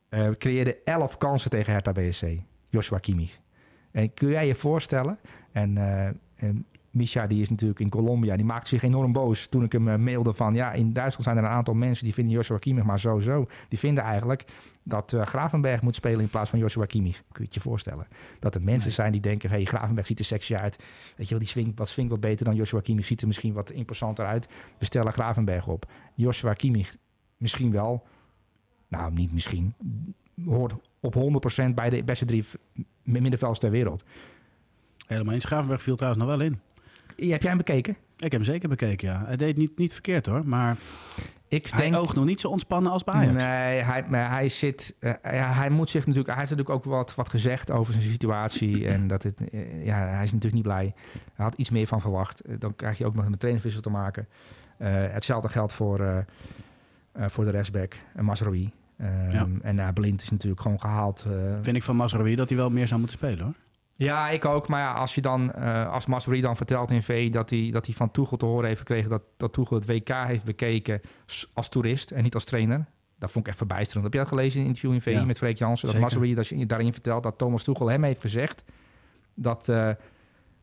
eh creëerde elf kansen tegen Hertha BSC. Joshua Kimmich. En kun jij je voorstellen? En, eh, en Misha, die is natuurlijk in Colombia, die maakte zich enorm boos toen ik hem eh, mailde van... ja, in Duitsland zijn er een aantal mensen die vinden Joshua Kimmich maar zo zo. Die vinden eigenlijk dat eh, Gravenberg moet spelen in plaats van Joshua Kimmich. Kun je het je voorstellen? Dat er mensen Nee. zijn die denken, hey, Gravenberg ziet er sexy uit. Weet je wel, die swingt wat, swingt wat beter dan Joshua Kimmich. Ziet er misschien wat imposanter uit. We stellen Gravenberg op. Joshua Kimmich misschien wel. Nou, niet misschien. Hoort op 100% bij de beste drie middenvelders ter wereld. Helemaal eens. Gravenberg viel trouwens nog wel in. Heb jij hem bekeken? Ik heb hem zeker bekeken, ja. Hij deed niet, niet verkeerd hoor, maar Ik hij oogt nog niet zo ontspannen als bij Ajax. Nee, hij, hij zit. eh, ja, hij moet zich natuurlijk. Hij heeft natuurlijk ook wat, wat gezegd over zijn situatie. En dat het. eh, ja, hij is natuurlijk niet blij. Hij had iets meer van verwacht. Eh, Dan krijg je ook nog met trainerwissel te maken. Hetzelfde geldt voor, voor de rechtsback, uh, Masraoui. Ehm, Ja. En uh, Blind is natuurlijk gewoon gehaald. eh, Vind ik van Mazraoui dat hij wel meer zou moeten spelen hoor. ja, ik ook. Maar ja, als je dan, eh als Masri dan vertelt in VE dat hij, dat hij van Toegel te horen heeft gekregen dat, dat Toegel het WK heeft bekeken als toerist en niet als trainer. Dat vond ik echt verbijsterend. Heb je dat gelezen in een interview in Ja, met Freek Jansen? Dat. Masri dat je daarin vertelt dat Thomas Toegel hem heeft gezegd dat, eh,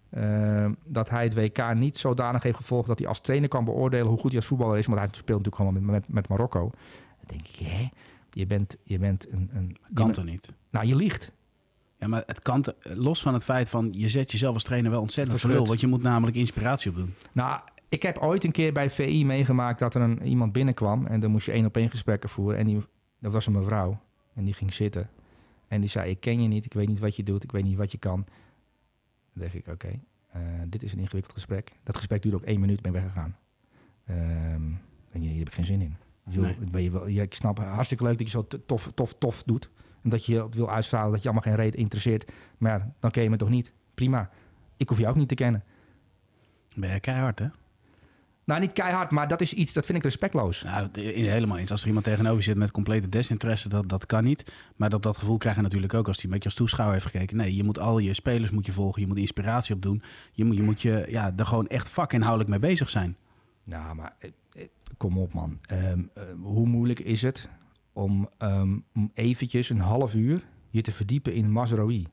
eh, dat hij het WK niet zodanig heeft gevolgd dat hij als trainer kan beoordelen hoe goed hij als voetballer is. Want hij speelt natuurlijk gewoon met, met, met Marokko. Dan denk ik, hè? Je bent, je bent een... een Kan je, toch niet? Nou, je liegt. Ja, maar het kan, te- los van het feit van je zet jezelf als trainer wel ontzettend lul. Want je moet namelijk inspiratie opdoen. Nou, ik heb ooit een keer bij VI meegemaakt dat er een, iemand binnenkwam. En dan moest je één op één gesprekken voeren. En die, dat was een mevrouw. En die ging zitten. En die zei, ik ken je niet, ik weet niet wat je doet, ik weet niet wat je kan. Dan dacht ik, oké, eh, dit is een ingewikkeld gesprek. Dat gesprek duurde ook één minuut, ben weggegaan. Ehm en hier heb ik geen zin in. Je wil- Nee. ben je wel, ja, ik snap, hartstikke leuk dat je zo tof, tof, tof doet. En dat je wil uitstralen dat je allemaal geen reet interesseert. Maar ja, dan ken je me toch niet? Prima. Ik hoef je ook niet te kennen. Ben je keihard, hè? Nou, niet keihard, maar dat is iets, dat vind ik respectloos. Nou, de- helemaal eens. Als er iemand tegenover zit met complete desinteresse, dat, dat kan niet. Maar dat, dat gevoel krijg je natuurlijk ook als hij met je als toeschouwer heeft gekeken. Nee, je moet al je spelers moet je volgen. Je moet inspiratie opdoen. Je moet je, moet je ja, er gewoon echt vakinhoudelijk mee bezig zijn. Nou, maar eh, eh, kom op man. Ehm, eh, hoe moeilijk is het om, ehm, om eventjes een half uur je te verdiepen in Mazraoui?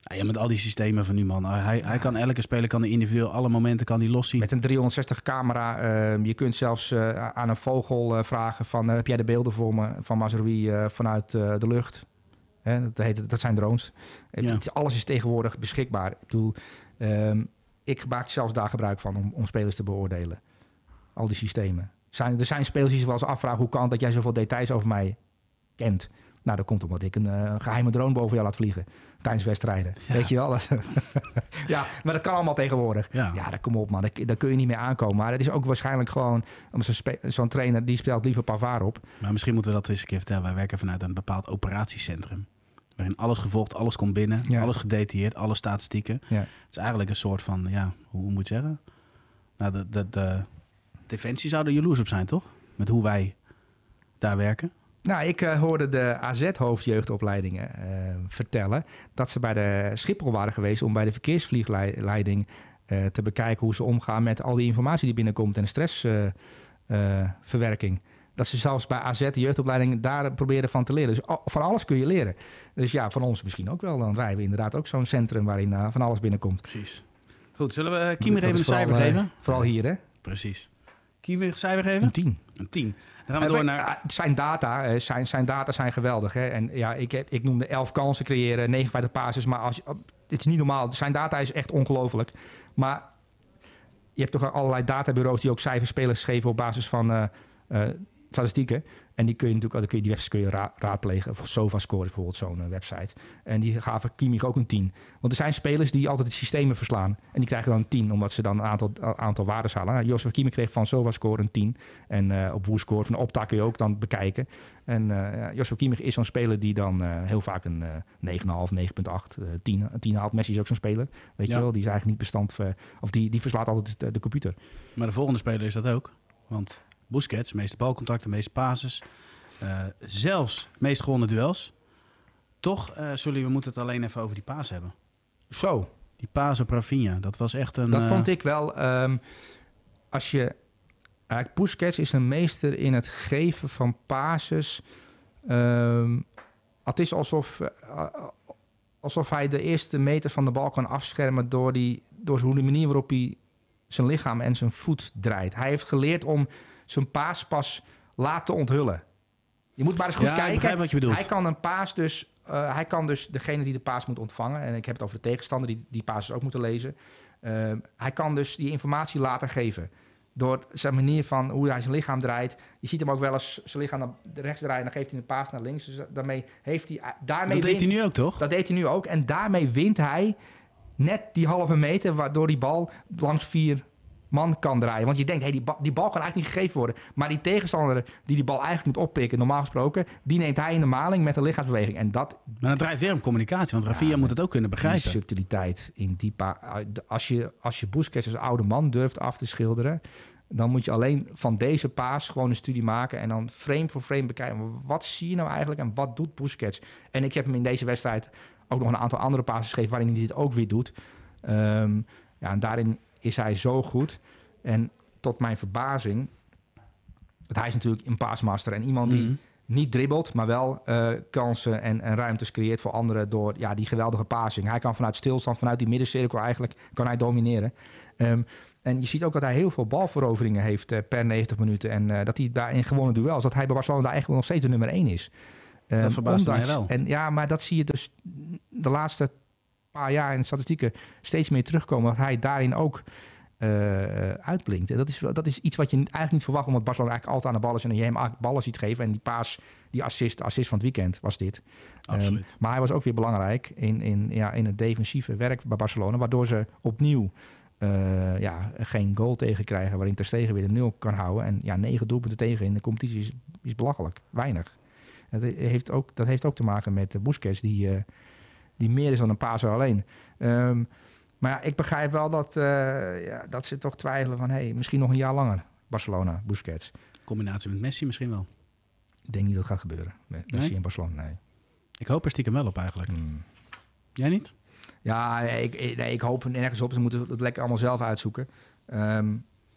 Ja, met al die systemen van nu, man. Hij, hij kan elke speler kan individueel alle momenten kan die loszien. Met een 360 camera. ehm, je kunt zelfs eh, aan een vogel eh, vragen van... heb jij de beelden voor me van Mazraoui eh, vanuit de lucht? Hè, dat, heet, dat zijn drones. Het- Ja. het- alles is tegenwoordig beschikbaar. Ik bedoel, ik maak zelfs daar gebruik van om, om spelers te beoordelen. Al die systemen. Zijn, er zijn spelers die zich wel eens afvragen... hoe kan het dat jij zoveel details over mij kent? Nou, dat komt omdat ik een eh, geheime drone boven jou laat vliegen tijdens wedstrijden. Ja. Weet je wel? ja, maar dat kan allemaal tegenwoordig. Ja. Ja, daar kom op man, daar, daar kun je niet mee aankomen. Maar het is ook waarschijnlijk gewoon... om zo'n zo'n trainer, die speelt liever Pavard op. Maar misschien moeten we dat eens een keer vertellen. Wij werken vanuit een bepaald operatiecentrum. Waarin alles gevolgd, alles komt binnen. Ja. Alles gedetailleerd, alle statistieken. Het is eigenlijk een soort van, ja, hoe, moet je zeggen? Nou, de, de, de Defensie zou er jaloers op zijn, toch? Met hoe wij daar werken. Nou, ik eh, hoorde de AZ-hoofdjeugdopleidingen eh, vertellen... dat ze bij de Schiphol waren geweest... om bij de verkeersvliegleiding eh, te bekijken... hoe ze omgaan met al die informatie die binnenkomt... en de stressverwerking. dat ze zelfs bij AZ, de jeugdopleiding, daar proberen van te leren. Dus al- van alles kun je leren. Dus ja, van ons misschien ook wel. Dan rijden we inderdaad ook zo'n centrum... waarin van alles binnenkomt. Precies. Goed, zullen we Kiemer even een cijfer geven? Vooral hier, hè? Precies. Cijfer geven? Een 10. Een 10. Dan gaan we door naar... Ah, Zijn data, zijn, zijn data zijn geweldig. Hè? En ja, ik, heb, ik noemde 11 kansen creëren, 59 passes. Maar als, het is niet normaal. Zijn data is echt ongelooflijk. Maar je hebt toch allerlei databureaus die ook cijfers spelers geven op basis van eh, eh, statistieken. En die kun je natuurlijk, dan kun je die websites kun je ra- raadplegen. Of SofaScore is bijvoorbeeld zo'n eh, website. En die gaven Kimmich ook een 10. Want er zijn spelers die altijd de systemen verslaan. En die krijgen dan een 10, omdat ze dan een aantal, aantal waarden halen. Nou, Joseph Kimmich kreeg van SofaScore een 10. En eh, op WhoScore van Opta kun je ook dan bekijken. En eh ja, Joshua Kimmich is zo'n speler die dan eh, heel vaak een eh 9,5, 9,8, eh 10, 10 haalt. Messi is ook zo'n speler. Weet Ja. je wel, die is eigenlijk niet bestand... voor- of die, die verslaat altijd de, de computer. Maar de volgende speler is dat ook. Want Busquets, meeste balcontacten, meeste passes. Eh, zelfs meest gewonnen duels. Toch, eh Sully, we moeten het alleen even over die paas hebben. Zo, Die paas op Rafinha, dat was echt een... dat eh, vond ik wel. ehm, als je. Eigenlijk Busquets is een meester in het geven van pases. Ehm, het is alsof, eh, alsof hij de eerste meter van de bal kan afschermen door, die, door hoe de manier waarop hij zijn lichaam en zijn voet draait. Hij heeft geleerd om zijn paas pas laten onthullen. Je moet maar eens goed ja, ik kijken. begrijp wat je bedoelt. Hij kan een paas dus, eh, hij kan dus degene die de paas moet ontvangen, en ik heb het over de tegenstander die die paas ook moeten lezen. eh, hij kan dus die informatie later geven. Door zijn manier van hoe hij zijn lichaam draait. Je ziet hem ook wel eens zijn lichaam naar rechts draaien. En dan geeft hij een paas naar links. Dus daarmee heeft hij. Daarmee dat deed hij nu ook, toch? dat deed hij nu ook. En daarmee wint hij net die halve meter. Waardoor die bal langs vier man kan draaien. Want je denkt, hey, die, bal, die bal kan eigenlijk niet gegeven worden. Maar die tegenstander die die bal eigenlijk moet oppikken, normaal gesproken, die neemt hij in de maling met een lichaamsbeweging. En dat Maar dan draait weer om communicatie, want Rafinha moet het ook kunnen die begrijpen. subtiliteit in die pa als je als je Busquets als oude man durft af te schilderen, dan moet je alleen van deze paas gewoon een studie maken en dan frame voor frame bekijken. Wat zie je nou eigenlijk en wat doet Busquets? En ik heb hem in deze wedstrijd ook nog een aantal andere pases gegeven waarin hij dit ook weer doet. Ehm, ja, en daarin is hij zo goed. En tot mijn verbazing, hij is natuurlijk een paasmaster en iemand die Mhm. niet dribbelt, maar wel eh, kansen en, en ruimtes creëert voor anderen door ja, die geweldige passing. Hij kan vanuit stilstand, vanuit die middencirkel eigenlijk, kan hij domineren. Ehm, en je ziet ook dat hij heel veel balveroveringen heeft eh, per 90 minuten. En eh, dat hij daar in gewone duels, dat hij bij Barcelona daar eigenlijk nog steeds de nummer 1 is. Ehm, Dat verbaast mij wel. En ja, maar dat zie je dus de laatste paar jaar in de statistieken steeds meer terugkomen. Dat hij daarin ook eh, uitblinkt. En dat is, dat is iets wat je eigenlijk niet verwacht, omdat Barcelona eigenlijk altijd aan de bal is en je hem ballen ziet geven. En die paas, die assist, assist van het weekend was dit. Absoluut. Ehm, maar hij was ook weer belangrijk in, in, ja, in het defensieve werk bij Barcelona, waardoor ze opnieuw eh, ja, geen goal tegen krijgen, waarin Ter Stegen weer de nul kan houden. En ja, negen doelpunten tegen in de competitie is, is belachelijk, weinig. Het heeft ook, dat heeft ook te maken met uh, Busquets, die, eh, die meer is dan een paser alleen. Ehm, maar ja, ik begrijp wel dat, eh, ja, dat ze toch twijfelen van... Hey, misschien nog een jaar langer, Barcelona, Busquets. Combinatie met Messi misschien wel. Ik denk niet dat het gaat gebeuren met Messi Nee? en Barcelona, nee. Ik hoop er stiekem wel op eigenlijk. Hmm. Jij niet? Ja, nee, ik, nee, ik hoop nergens op. Ze moeten het lekker allemaal zelf uitzoeken. Ehm,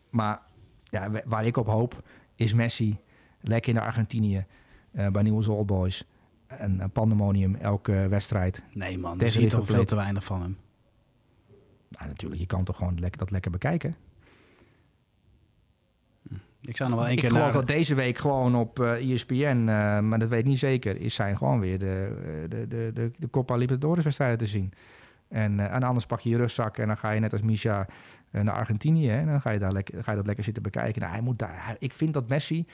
maar ja, wa- waar ik op hoop is Messi lekker in de Argentinië eh, bij Nieuwe Old Boys. En een pandemonium elke wedstrijd. Nee man, je ziet al veel te weinig van hem. Nou, natuurlijk, je kan toch gewoon lekker, dat lekker bekijken. Ik zou nog wel één ik keer geloof naar... dat deze week gewoon op eh ESPN, eh, maar dat weet ik niet zeker, is zijn gewoon weer de, eh, de, de, de, de Copa Libertadores wedstrijden te zien. En, en anders pak je je rugzak en dan ga je net als Misha naar Argentinië. Hè, en dan ga je, daar lekker, ga je dat lekker zitten bekijken. Nou, hij moet daar, hij- ik vind dat Messi,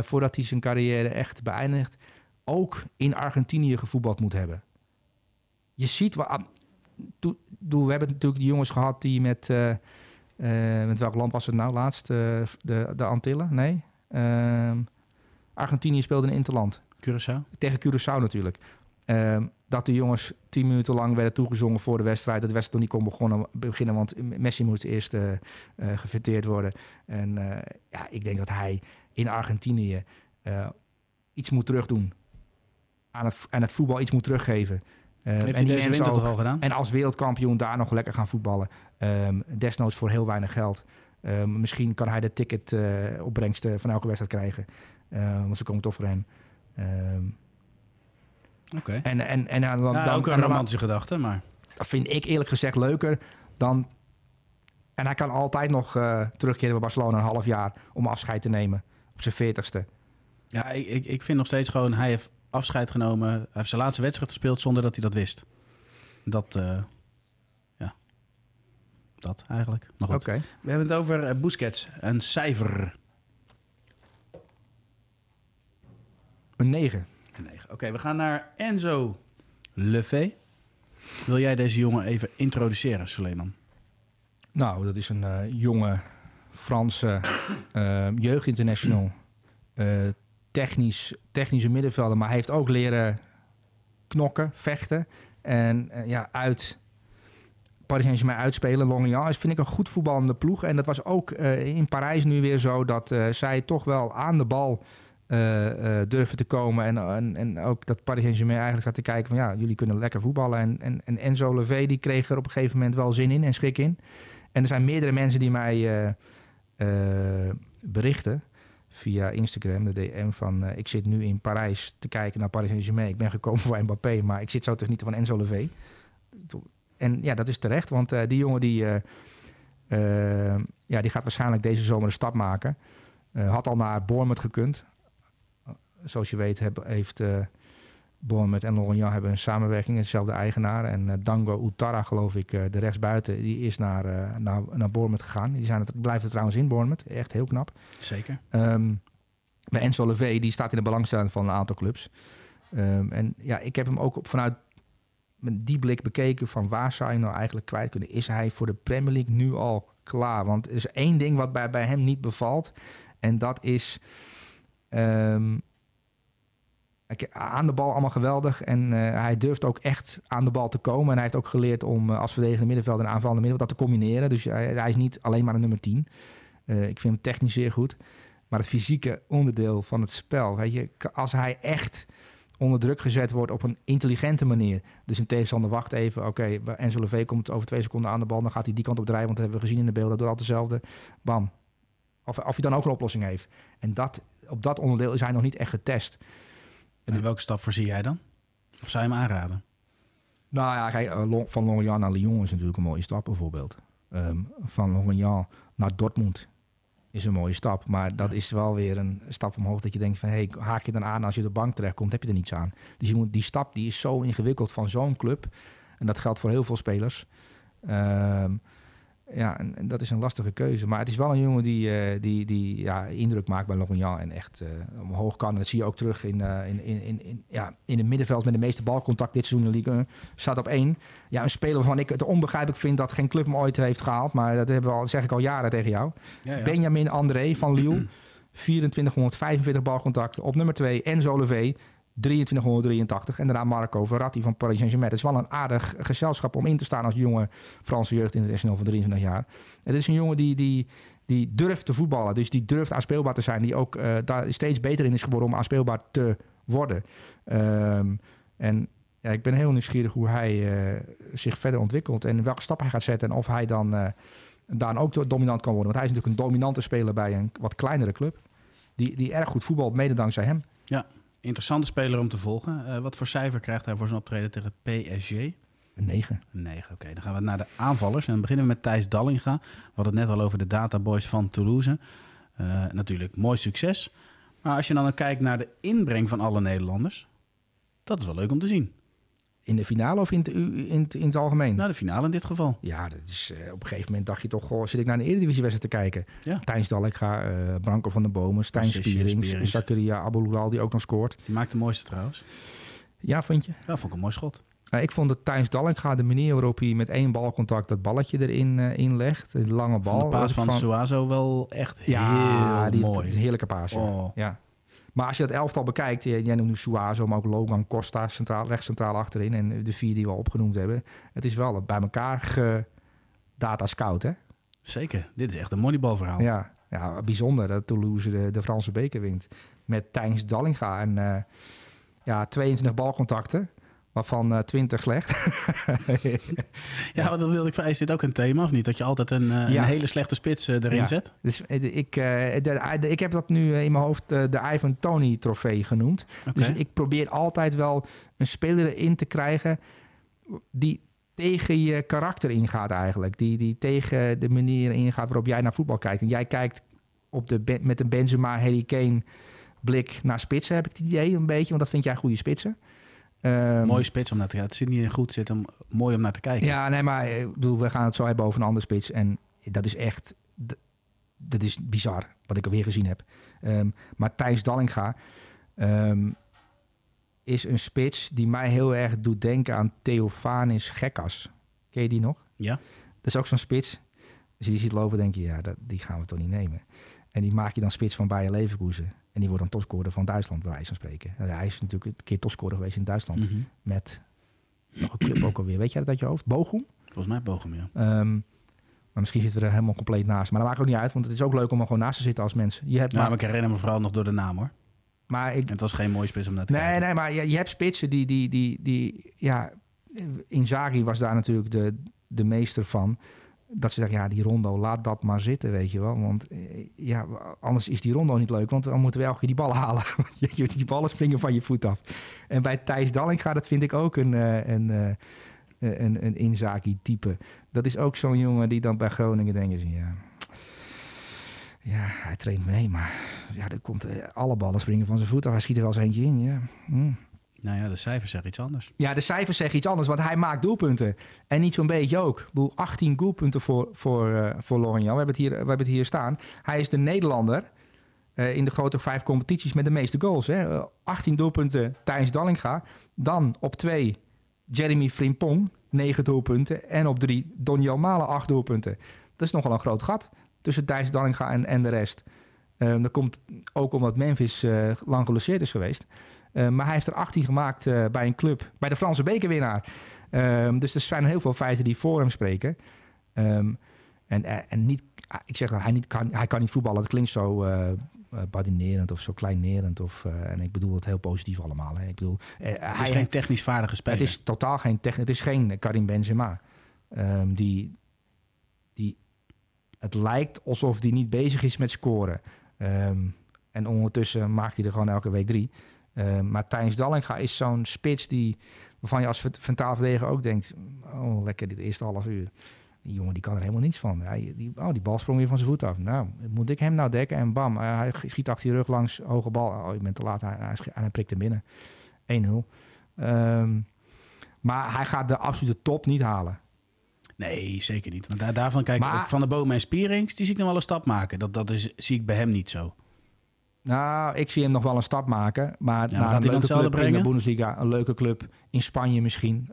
voordat hij zijn carrière echt beëindigt, ook in Argentinië gevoetbald moet hebben. Je ziet, ah, we hebben natuurlijk die jongens gehad die met, eh, eh, met welk land was het nou laatst? Eh, de, de Antillen? Nee. Ehm, Argentinië speelde een interland. Curaçao? Tegen Curaçao natuurlijk. Ehm, dat de jongens tien minuten lang werden toegezongen voor de wedstrijd. Dat de wedstrijd nog niet kon begonnen, beginnen, want Messi moest eerst gefeteerd worden. En ja, ik denk dat hij in Argentinië iets moet terugdoen. Aan het, aan het voetbal iets moet teruggeven. Eh, Heeft en hij die deze mensen winter ook- toch al gedaan? en als wereldkampioen daar nog lekker gaan voetballen. Ehm, desnoods voor heel weinig geld. Ehm, misschien kan hij de ticketopbrengsten van elke wedstrijd krijgen. Ehm, want ze komen toch voor hem. Oké. en, en, en dan, Ja, dan, ook en een romantische gedachte, maar... dat vind ik eerlijk gezegd leuker dan... En hij kan altijd nog eh, terugkeren bij Barcelona een half jaar om afscheid te nemen op zijn veertigste. Ja, ik, ik, ik vind nog steeds gewoon... Hij heeft afscheid genomen. Hij heeft zijn laatste wedstrijd gespeeld zonder dat hij dat wist. Dat, eh, ja. Dat eigenlijk. Oké. We hebben het over eh, Busquets. Een cijfer. Een 9. Een negen. Oké, we gaan naar Enzo Lefebvre. Wil jij deze jongen even introduceren, Suleiman? Nou, dat is een eh, jonge Franse eh, jeugdinternational. Technisch, technische middenvelder, maar heeft ook leren knokken, vechten. En eh, ja, uit Paris Saint-Germain uitspelen. Lorient is vind ik een goed voetballende ploeg. En dat was ook eh, in Parijs nu weer zo dat eh, zij toch wel aan de bal durven te komen. En, en, en ook dat Paris Saint-Germain eigenlijk zat te kijken van... ja, jullie kunnen lekker voetballen. En, en, en Enzo Levy, die kreeg er op een gegeven moment wel zin in en schik in. En er zijn meerdere mensen die mij berichten via Instagram, de DM van... eh, ik zit nu in Parijs te kijken naar Paris Saint-Germain. Ik ben gekomen voor Mbappé, maar ik zit zo te genieten van Enzo Levy. En ja, dat is terecht, want eh, die jongen die, eh, ja, die gaat waarschijnlijk deze zomer een stap maken. Had al naar Bournemouth gekund. Zoals je weet heeft Bournemouth en Lorient hebben een samenwerking, dezelfde eigenaar. En eh, Dango Utara, geloof ik, eh, de rechtsbuiten, die is naar, eh naar, naar Bournemouth gegaan. Die zijn het, blijven trouwens in Bournemouth, echt heel knap. Zeker. Ehm, bij Enzo Levy, die staat in de belangstelling van een aantal clubs. Ehm, en ja, ik heb hem ook op, vanuit met die blik bekeken van waar zou je nou eigenlijk kwijt kunnen. Is hij voor de Premier League nu al klaar? Want er is één ding wat bij, bij hem niet bevalt. En dat is ehm, aan de bal allemaal geweldig. En eh, hij durft ook echt aan de bal te komen. En hij heeft ook geleerd om eh, als verdedigende middenveld en aanvallende middenveld dat te combineren. Dus hij, hij is niet alleen maar een nummer 10. Eh, ik vind hem technisch zeer goed. Maar het fysieke onderdeel van het spel. Weet je, als hij echt onder druk gezet wordt op een intelligente manier. Dus een tegenstander wacht even. Oké, okay, Enzo komt over twee seconden aan de bal. Dan gaat hij die kant op draaien. Want dat hebben we gezien in de beelden. Dat doet altijd hetzelfde. Bam. Of, of hij dan ook een oplossing heeft. En dat, op dat onderdeel is hij nog niet echt getest. En welke stap voorzie jij dan? Of zou je hem aanraden? Nou ja, kijk, eh, van Lorient naar Lyon is natuurlijk een mooie stap bijvoorbeeld. Ehm, van Lorient naar Dortmund is een mooie stap. Maar dat is wel weer een stap omhoog dat je denkt van... hey, haak je dan aan als je de bank terechtkomt, heb je er niets aan. Dus je moet, die stap die is zo ingewikkeld van zo'n club. En dat geldt voor heel veel spelers. Ehm, ja, en, en dat is een lastige keuze. Maar het is wel een jongen die, eh, die, die ja, indruk maakt bij Lorient en echt eh, omhoog kan. En dat zie je ook terug in, eh, in, in, in, in, ja, in het middenveld met de meeste balcontact dit seizoen in de Ligue 1. Staat op één. Ja, een speler waarvan ik het onbegrijpelijk vind dat geen club hem ooit heeft gehaald. Maar dat hebben we al, zeg ik al jaren tegen jou. Ja, ja. Benjamin André van Lille. 2445 balcontacten. Op nummer 2 Enzo Levy. 2383. En daarna Marco Verratti van Paris Saint-Germain. Het is wel een aardig gezelschap om in te staan als jonge Franse jeugd international van 23 jaar. Het is een jongen die, die, die durft te voetballen. Dus die durft aanspeelbaar te zijn. Die ook eh, daar steeds beter in is geworden om aanspeelbaar te worden. Ehm, en ja, ik ben heel nieuwsgierig hoe hij eh, zich verder ontwikkelt. En welke stap hij gaat zetten. En of hij dan eh, daar ook do- dominant kan worden. Want hij is natuurlijk een dominante speler bij een wat kleinere club. Die, die erg goed voetbalt, mede dankzij hem. Interessante speler om te volgen. Eh, wat voor cijfer krijgt hij voor zijn optreden tegen PSG? Een 9. Een 9, oké. Dan gaan we naar de aanvallers. En dan beginnen we met Thijs Dallinga. We hadden het net al over de databoys van Toulouse. Eh, natuurlijk, mooi succes. Maar als je dan ook kijkt naar de inbreng van alle Nederlanders... dat is wel leuk om te zien. In de finale of in het, in het, in het algemeen? Nou, de finale in dit geval. Ja, dat is, eh, op een gegeven moment dacht je toch... Goh, zit ik naar een Eredivisiewedstrijd te kijken? Ja. Tijns Dallinga, eh Branko van der Bomen, Stijn Spierings... Zakaria Aboulal, die ook nog scoort. Die maakt de mooiste trouwens. Ja, vind je? Ja, vond ik een mooi schot. Eh, ik vond dat Tijns Dallinga, de manier waarop hij met één balcontact... dat balletje erin eh, inlegt, de lange bal... Van de paas van Suazo wel echt Ja, heel die, mooi. een heerlijke paas. Ja. Oh. ja. Maar als je dat elftal bekijkt, jij jij noemt nu Suazo, maar ook Logan Costa, centraal, rechts centraal achterin. En de vier die we al opgenoemd hebben. Het is wel bij elkaar ge data scout, hè? Zeker. Dit is echt een moneyballverhaal. Ja, ja, bijzonder dat Toulouse de, de Franse beker wint. Met Tijns Dallinga en eh, ja, 22 balcontacten, waarvan eh 20 slecht. Ja, want dat wilde ik vragen. Is dit ook een thema of niet? Dat je altijd een, eh, Ja. een hele slechte spits eh, erin Ja. zet? Dus ik, de, de- ik heb dat nu in mijn hoofd de Ivan Tony trofee genoemd. Dus ik probeer altijd wel een speler erin te krijgen die tegen je karakter ingaat eigenlijk. Die, die tegen de manier ingaat waarop jij naar voetbal kijkt. En jij kijkt op de, met een Benzema, Harry Kane blik naar spitsen, heb ik het idee een beetje. Want dat vind jij goede spitsen. Ehm, Mooie spits om naar te kijken. Het zit niet in goed, zit hem mooi om naar te kijken. ja, nee, maar eh, ik bedoel, we gaan het zo hebben over een andere spits. En dat is echt, dat is bizar wat ik alweer gezien heb. Ehm, maar Thijs Dallinga ehm, is een spits die mij heel erg doet denken aan Theofanis Gekkas. Ken je die nog? Ja. Dat is ook zo'n spits. Als je die ziet lopen, denk je, ja, dat, die gaan we toch niet nemen. En die maak je dan spits van Bayer Leverkusen. En die wordt dan topscorer van Duitsland, bij wijze van spreken. Ja, hij is natuurlijk een keer topscorer geweest in Duitsland. Mhm. Met nog een club ook alweer. Weet jij dat uit je hoofd? Bochum? Volgens mij Bochum, ja. Ehm, maar misschien zitten we er helemaal compleet naast. Maar dat maakt ook niet uit, want het is ook leuk om er gewoon naast te zitten als mensen. Je hebt Ja, maar, maar ik herinner me vooral nog door de naam, hoor. Maar ik, het was geen mooie spits om naar te Nee, kijken. nee, maar je, je hebt spitsen die, die, die, die ja, Inzaghi was daar natuurlijk de, de meester van. Dat ze zeggen, ja, die rondo, laat dat maar zitten, weet je wel. Want eh, ja, anders is die rondo niet leuk, want dan moeten we elke keer die ballen halen. Die ballen springen van je voet af. En bij Thijs Dallinga, dat vind ik ook een, eh, een, eh, een, een Inzaghi-type. Dat is ook zo'n jongen die dan bij Groningen denken, ze, ja... Ja, hij traint mee, maar ja, er komt, alle ballen springen van zijn voet af. Hij schiet er wel eens eentje in, ja. Hm. Nou ja, de cijfers zeggen iets anders. Ja, de cijfers zeggen iets anders, want hij maakt doelpunten. En niet zo'n beetje ook. Ik bedoel, 18 doelpunten voor, voor, eh voor. We hebben, het hier, we hebben het hier staan. Hij is de Nederlander eh, in de grote vijf competities met de meeste goals. Hè. Eh, 18 doelpunten Thijs Dallinga. Dan op twee Jeremy Frimpong, 9 doelpunten. En op drie Donjel Malen, 8 doelpunten. Dat is nogal een groot gat tussen Thijs Dallinga en, en de rest. Eh, dat komt ook omdat Memphis eh, lang geblesseerd is geweest. Eh, maar hij heeft er 18 gemaakt eh, bij een club, bij de Franse bekerwinnaar. Ehm, dus er zijn heel veel feiten die voor hem spreken. Ehm, en, en en niet, ah, ik zeg dat hij, niet kan, hij kan niet voetballen. Het klinkt zo eh, eh, badinerend of zo kleinerend. Of, eh, en ik bedoel het heel positief allemaal. Hè. Ik bedoel, eh, Het hij, is geen technisch vaardige speler. het is totaal geen technisch. Het is geen Karim Benzema. Ehm, die, die, het lijkt alsof hij niet bezig is met scoren. En ondertussen maakt hij er gewoon elke week drie. Ehm, maar Thijs Dallinga is zo'n spits die, waarvan je als ventaal ook denkt... Oh, lekker dit eerste half uur. Die jongen die kan er helemaal niets van. Hij, die, oh, die bal sprong weer van zijn voet af. Nou, moet ik hem nou dekken? En bam, eh, hij schiet achter je rug langs, hoge bal. Oh, je bent te laat. Hij, hij, schi- en hij prikt hem binnen. 1-0. Ehm, maar hij gaat de absolute top niet halen. Nee, zeker niet. Want daar, daarvan kijk ik Maar- Van de Boom en Spierings, die zie ik nog wel een stap maken. Dat, dat is, zie ik bij hem niet zo. Nou, ik zie hem nog wel een stap maken. Maar naar een leuke club in de? Bundesliga. Een leuke club in Spanje misschien.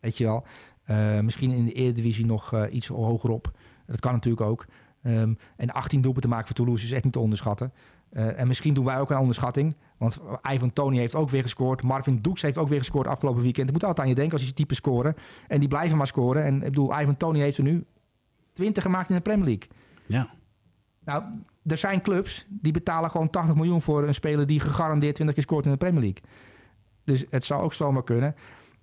Weet je wel. Eh, misschien in de Eredivisie nog eh, iets hogerop. Dat kan natuurlijk ook. Ehm, en 18 doelpunten maken voor Toulouse is echt niet te onderschatten. Eh, en misschien doen wij ook een onderschatting. Want Ivan Tony heeft ook weer gescoord. Marvin Doeks heeft ook weer gescoord afgelopen weekend. Ik moet altijd aan je denken als je die type scoren. En die blijven maar scoren. En ik bedoel, Ivan Tony heeft er nu 20 gemaakt in de Premier League. Ja. Nou, er zijn clubs die betalen gewoon 80 miljoen voor een speler die gegarandeerd 20 keer scoort in de Premier League. Dus het zou ook zomaar kunnen.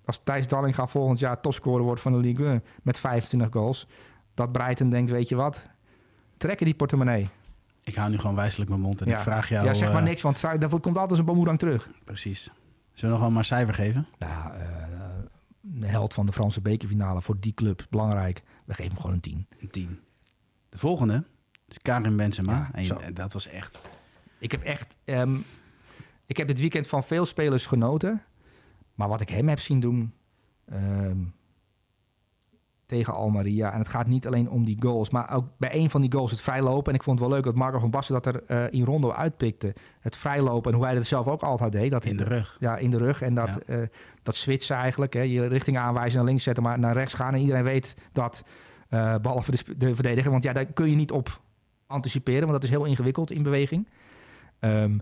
Als Thijs Dallinga volgend jaar topscorer wordt van de Ligue 1 met 25 goals. Dat Brighton denkt, weet je wat, trekken die portemonnee. Ik hou nu gewoon wijselijk mijn mond en ja. ik vraag jou... ja, zeg maar eh, niks, want daar komt altijd een boemerang terug. Precies. Zullen we nog wel maar cijfer geven? Nou, eh, de held van de Franse bekerfinale voor die club, belangrijk. We geven hem gewoon een 10. Een 10. De volgende is Karim Benzema. Ja, en, dat was echt... Ik heb echt. ehm, ik heb dit weekend van veel spelers genoten. Maar wat ik hem heb zien doen. ehm, tegen Almeria. En het gaat niet alleen om die goals. Maar ook bij een van die goals het vrijlopen. En ik vond het wel leuk dat Marco van Basten dat er eh, in Rondo uitpikte. Het vrijlopen. En hoe hij dat zelf ook altijd deed. Dat In de rug. Ja, in de rug. En dat, Ja. eh, dat switchen eigenlijk. Hè, je richting aanwijzen, naar links zetten, maar naar rechts gaan. En iedereen weet dat, eh behalve de, de verdediger. Want ja, daar kun je niet op anticiperen. Want dat is heel ingewikkeld in beweging. Ehm,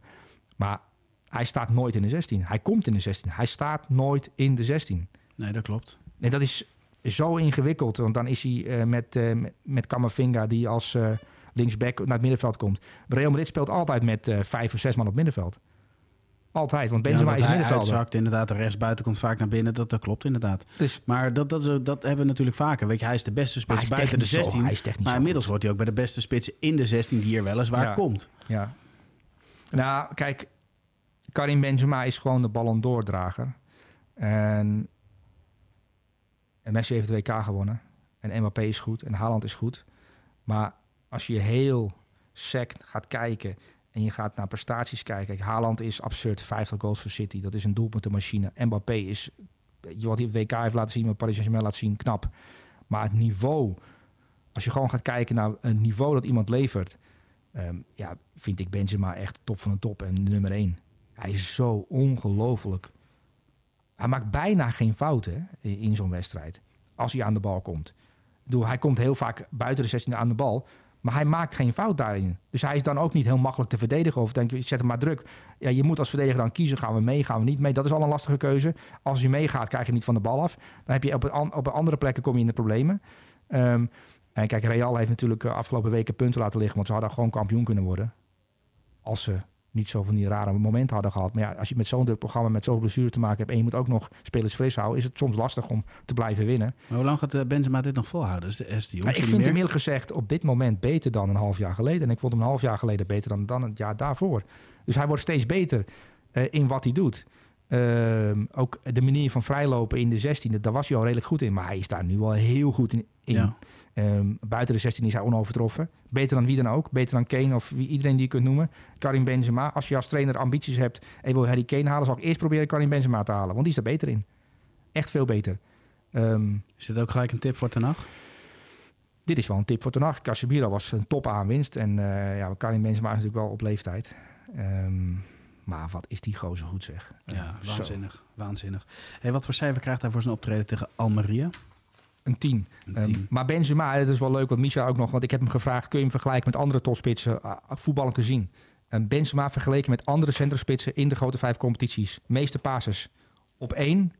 maar hij staat nooit in de 16. Hij komt in de 16. Hij staat nooit in de 16. Nee, dat klopt. Nee, dat is zo ingewikkeld. Want dan is hij eh, met, eh, met- Camavinga die als eh, linksback naar het middenveld komt. Real Madrid speelt altijd met vijf of zes man op het middenveld. Altijd, want Benzema ja, is dat hij middenvelder. uitzakt, inderdaad. De rechtsbuiten komt vaak naar binnen. Dat, dat klopt inderdaad. Dus Maar dat, dat, ook- dat hebben we natuurlijk vaker. Weet je, hij is de beste spits buiten de technisch zo- 16. hij is technisch maar inmiddels wordt hij ook bij de beste spits in de 16 die er weliswaar Ja. komt. Ja. Nou, kijk, Karim Benzema is gewoon de Ballon d'Or drager. En, en Messi heeft het WK gewonnen. En Mbappé is goed en Haaland is goed. Maar als je heel sec gaat kijken en je gaat naar prestaties kijken. Kijk, Haaland is absurd, 50 goals voor City. Dat is een doelpuntenmachine. Mbappé is, wat hij op WK heeft laten zien, wat Paris Saint-Germain laat zien, knap. Maar het niveau, als je gewoon gaat kijken naar het niveau dat iemand levert... Ehm, ja, vind ik Benzema echt top van de top en nummer één. Hij is zo ongelooflijk. Hij maakt bijna geen fouten in, zo'n wedstrijd. Als hij aan de bal komt. Hij komt heel vaak buiten de 16 aan de bal. Maar hij maakt geen fout daarin. Dus hij is dan ook niet heel makkelijk te verdedigen. Of denk je, zet hem maar druk. Ja, je moet als verdediger dan kiezen. Gaan we mee, gaan we niet mee? Dat is al een lastige keuze. Als je meegaat, krijg je niet van de bal af. Dan heb je op, een op andere plekken kom je in de problemen. Ehm, en kijk, Real heeft natuurlijk eh, afgelopen weken punten laten liggen. Want ze hadden gewoon kampioen kunnen worden. Als ze niet zo van die rare momenten hadden gehad. Maar ja, als je met zo'n druk programma met zoveel blessures te maken hebt... en je moet ook nog spelers fris houden... is het soms lastig om te blijven winnen. Maar hoe lang gaat eh, Benzema dit nog volhouden? Is de, die Maar ik vind hem eerlijk gezegd op dit moment beter dan een half jaar geleden. En ik vond hem een half jaar geleden beter dan, dan het jaar daarvoor. Dus hij wordt steeds beter eh, in wat hij doet. Ehm, ook de manier van vrijlopen in de 16e, daar was hij al redelijk goed in. Maar hij is daar nu al heel goed in. in. Ja. Ehm, buiten de 16 is hij onovertroffen. Beter dan wie dan ook. Beter dan Kane of wie, iedereen die je kunt noemen. Karim Benzema. Als je als trainer ambities hebt en wil Harry Kane halen... zal ik eerst proberen Karim Benzema te halen. Want die is er beter in. Echt veel beter. Ehm, Is dit ook gelijk een tip voor Ten Hag? dit is wel een tip voor Ten Hag. Casemiro was een top aanwinst. En eh ja, Karim Benzema is natuurlijk wel op leeftijd. Maar wat is die gozer goed zeg. Ja, Eh, zo. waanzinnig. Waanzinnig. Hey, wat voor cijfer krijgt hij voor zijn optreden tegen Almeria? Een 10. Een Ehm, 10. maar Benzema, het is wel leuk, want Misha ook nog... want ik heb hem gevraagd, kun je hem vergelijken met andere topspitsen... uh, voetballend gezien? En Benzema vergeleken met andere centrumspitsen... in de grote vijf competities. Meeste passes op 1,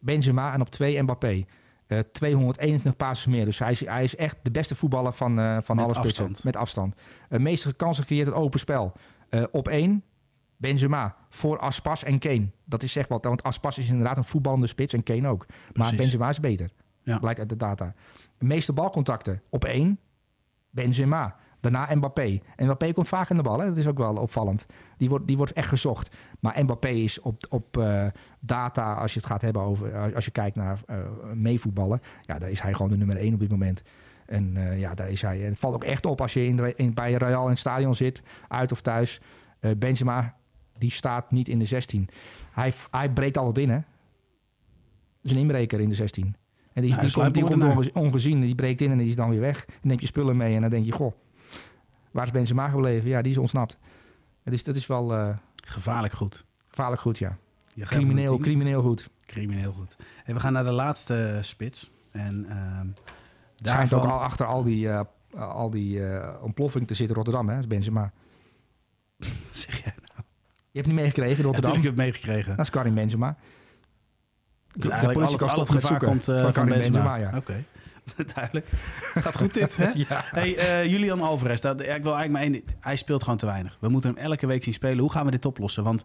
Benzema en op 2 Mbappé. Eh 221 passes meer. Dus hij is, hij is echt de beste voetballer van, eh, van Met alle spitsen. afstand. Met afstand. Uh, meeste kansen gecreëerd het open spel. Eh, op 1, Benzema. Voor Aspas en Kane. Dat is zeg wat, want Aspas is inderdaad een voetballende spits en Kane ook. Maar Precies. Benzema is beter. Ja. Blijkt uit de data. De meeste balcontacten op één, Benzema. Daarna Mbappé. En Mbappé komt vaak in de bal, hè? dat is ook wel opvallend. Die wordt, die wordt echt gezocht. Maar Mbappé is op, op eh, data, als je het gaat hebben over... eh, als je kijkt naar eh, meevoetballen... ja, daar is hij gewoon de nummer één op dit moment. En ja, daar is hij. En het valt ook echt op als je in, bij Real in het stadion zit, uit of thuis. Eh, Benzema, die staat niet in de 16. Hij, hij breekt altijd in, hè? Dat is een inbreker in de 16. En die, die, komt, die komt sluipmoordenaar. onge- ongezien, die breekt in en die is dan weer weg. Dan neem je spullen mee en dan denk je, goh, waar is Benzema gebleven? Ja, die is ontsnapt. Dus dat is wel eh, Gevaarlijk goed. gevaarlijk goed, ja. Je Crimineel, 10. crimineel goed. Crimineel goed. Hey, we gaan naar de laatste spits. En ehm Schijnt ook al achter al die, eh, al die eh, ontploffing te zitten Rotterdam, hè? Benzema. Zeg jij nou? Je hebt niet meegekregen in Rotterdam? natuurlijk heb ik het meegekregen. Dat is Karim Benzema. Dus al het, al het gevaar komt van, Karim Benzema. ja. Oké, duidelijk. Gaat goed dit, hè? ja. Hey, eh, Julian Alvarez, dat, ja, ik wil eigenlijk maar één... Hij speelt gewoon te weinig. We moeten hem elke week zien spelen. Hoe gaan we dit oplossen? Want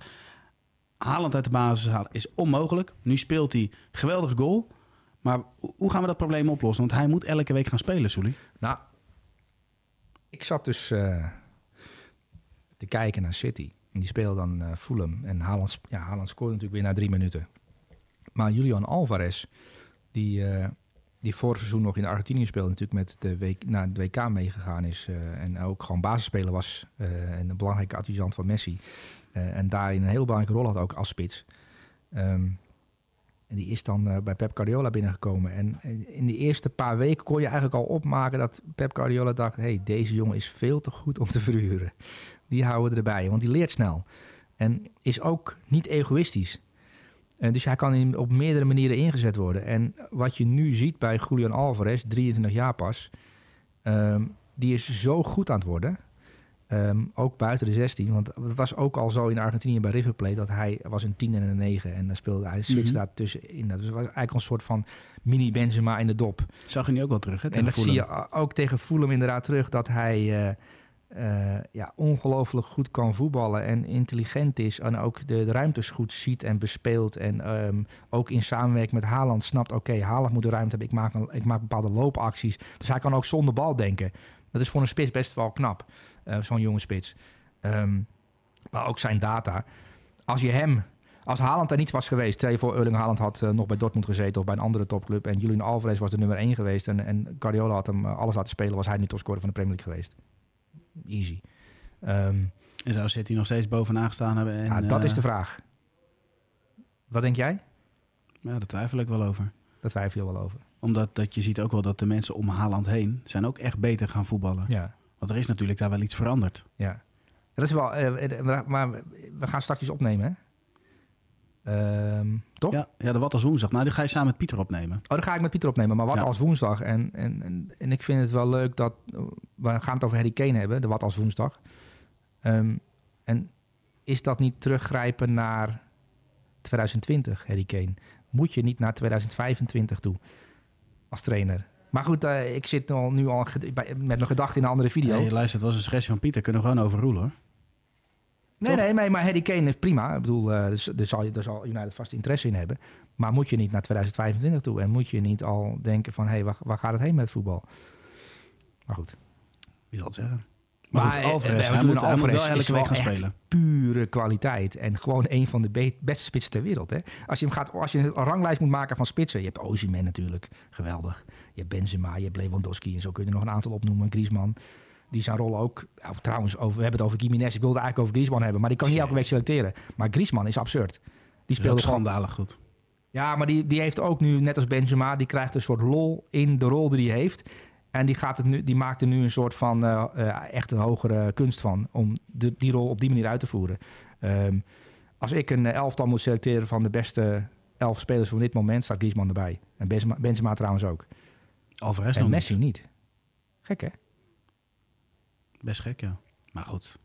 Haaland uit de basis halen is onmogelijk. Nu speelt hij geweldige goal. Maar ho- hoe gaan we dat probleem oplossen? Want hij moet elke week gaan spelen, Soelie. Nou, ik zat dus eh, te kijken naar City. En die speelde dan eh Fulham. En Haaland, ja, Haaland scoorde natuurlijk weer na drie minuten. Maar Julian Alvarez, die, eh, die vorig seizoen nog in Argentinië speelde... natuurlijk met de week, naar het WK meegegaan is... eh, en ook gewoon basisspeler was en een belangrijke adjudant van Messi. En daarin een heel belangrijke rol had ook als spits. Ehm, en die is dan bij Pep Guardiola binnengekomen. En en in de eerste paar weken kon je eigenlijk al opmaken dat Pep Guardiola dacht... hey, deze jongen is veel te goed om te verhuren. Die houden we erbij, want die leert snel. En is ook niet egoïstisch. En dus hij kan in, op meerdere manieren ingezet worden. En wat je nu ziet bij Julian Alvarez, 23 jaar pas... ehm, die is zo goed aan het worden... Ehm, ook buiten de 16. Want het was ook al zo in Argentinië bij River Plate... dat hij was een 10 en een 9. En dan speelde hij switch Mhm. daar tussenin. Dus het was eigenlijk een soort van mini Benzema in de dop. Zag je nu ook wel terug, hè? En dat zie je a- ook tegen Fulham inderdaad terug... dat hij eh, eh, ja, ongelooflijk goed kan voetballen en intelligent is... en ook de, de ruimtes goed ziet en bespeelt. En ehm, ook in samenwerking met Haaland snapt... oké, Haaland moet de ruimte hebben, ik maak, ik maak bepaalde loopacties. Dus hij kan ook zonder bal denken. Dat is voor een spits best wel knap, eh, zo'n jonge spits. Ehm, maar ook zijn data. Als je hem... Als Haaland er niet was geweest, stel je voor Erling Haaland had eh, nog bij Dortmund gezeten of bij een andere topclub en Julian Alvarez was de nummer 1 geweest en, en Guardiola had hem alles laten spelen, was hij niet topscorer van de Premier League geweest. Easy. Ehm, En zou City nog steeds bovenaan gestaan hebben? En, ja, dat eh, is de vraag. Wat denk jij? Ja, daar twijfel ik wel over. Daar twijfel je wel over. Omdat dat je ziet ook wel dat de mensen om Haaland heen... zijn ook echt beter gaan voetballen. Ja. Want er is natuurlijk daar wel iets veranderd. Ja. Dat is wel, eh, eh, maar we gaan straks opnemen, hè? Ehm, toch? Ja, ja, de Wat als woensdag. Nou, die ga je samen met Pieter opnemen. Oh, dan ga ik met Pieter opnemen. Maar wat Ja. als woensdag? En, en, en, en ik vind het wel leuk dat... We gaan het over Harry Kane hebben, de wat als woensdag. Ehm, en is dat niet teruggrijpen naar 2020, Harry Kane? Moet je niet naar 2025 toe als trainer? Maar goed, eh, ik zit al, nu al met mijn gedachten in een andere video. Hey, luister, het was een suggestie van Pieter. Kunnen we gewoon overroelen, hoor. Nee, Toch? nee, nee, maar Harry Kane is prima. Ik bedoel, eh, dus, daar, zal, daar zal United vast interesse in hebben. Maar moet je niet naar 2025 toe? En moet je niet al denken van... hé, hey, waar, waar gaat het heen met voetbal? Maar goed. Wie zal het zeggen? Maar, Maar, goed, eh, Alvarez, eh, hij moet, hij moet wel elke week gaan spelen. Pure kwaliteit. En gewoon een van de be- beste spitsen ter wereld. Hè? Als, je hem gaat, als je een ranglijst moet maken van spitsen... Je hebt Osimhen natuurlijk, geweldig. Je hebt Benzema, je hebt Lewandowski... en zo kun je er nog een aantal opnoemen. Griezmann, die zijn rol ook... nou, trouwens, over, we hebben het over Gimenez. Ik wilde eigenlijk over Griezmann hebben... maar die kan niet elke week selecteren. Maar Griezmann is absurd. Die gewoon... schandalig goed. Ja, maar die, die heeft ook nu, net als Benzema... die krijgt een soort lol in de rol die hij heeft... En die, gaat het nu, die maakt er nu een soort van eh, eh, echt een hogere kunst van om de, die rol op die manier uit te voeren. Ehm, als ik een eh, elftal moet selecteren van de beste elf spelers van dit moment, staat Griezmann erbij. En Benzema, Benzema trouwens ook. Alvarez en nog Messi niet. niet. Gek hè? Best gek, ja. Maar goed.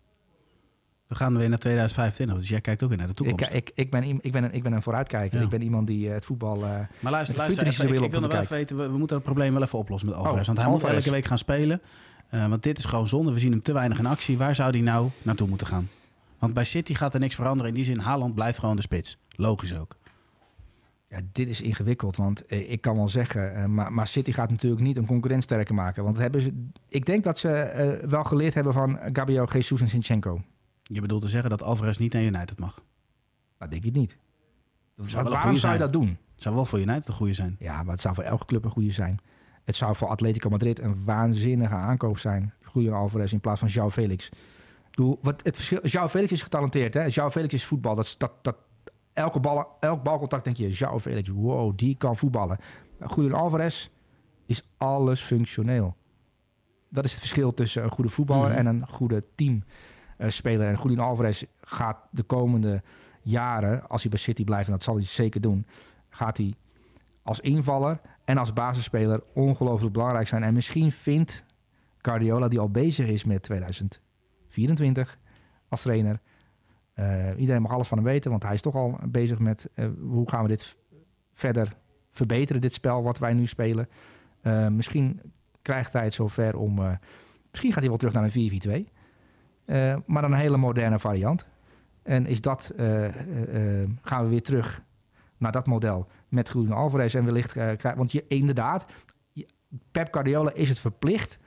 We gaan weer naar 2025, dus jij kijkt ook weer naar de Ik, toekomst. ik, ik, ben, iem- ik, ben een, ik ben een vooruitkijker. Ja. Ik ben iemand die eh, het voetbal... eh, maar luister, luister even, ik, ik wil nog wel even weten, we, we moeten het probleem wel even oplossen met Alvarez. want hij moet elke week gaan spelen. Eh, want dit is gewoon zonde. We zien hem te weinig in actie. Waar zou hij nou naartoe moeten gaan? Want bij City gaat er niks veranderen. In die zin, Haaland blijft gewoon de spits. Logisch ook. Ja, dit is ingewikkeld, want eh, ik kan wel zeggen, eh, maar, maar City gaat natuurlijk niet een concurrent sterker maken. Want hebben ze, ik denk dat ze eh, wel geleerd hebben van Gabriel Jesus en Sinchenko. Je bedoelt te zeggen dat Alvarez niet naar United mag. Dat denk ik niet. waarom zou je dat doen? Het zou wel voor United een goede zijn. Ja, maar het zou voor elke club een goede zijn. Het zou voor Atletico Madrid een waanzinnige aankoop zijn. Julian Alvarez in plaats van João Felix. Bedoel, wat het verschil, João Felix is getalenteerd. Hè? João Felix is voetbal. Dat, is- dat, dat, elke bal, elk balcontact denk je, João Felix, wow, die kan voetballen. Julian Alvarez is alles functioneel. Dat is het verschil tussen een goede voetballer Mhm. en een goede teamspeler. en Julian Alvarez gaat de komende jaren, als hij bij City blijft, en dat zal hij zeker doen, gaat hij als invaller en als basisspeler ongelooflijk belangrijk zijn. En misschien vindt Guardiola, die al bezig is met 2024 als trainer. Eh, iedereen mag alles van hem weten, want hij is toch al bezig met eh, hoe gaan we dit verder verbeteren, dit spel wat wij nu spelen. Eh, misschien krijgt hij het zover om. misschien gaat hij wel terug naar een 4-4-2. eh, maar dan een hele moderne variant. En is dat, gaan we weer terug naar dat model met Julian Alvarez en wellicht eh, krijg- want je inderdaad Pep Guardiola is het verplicht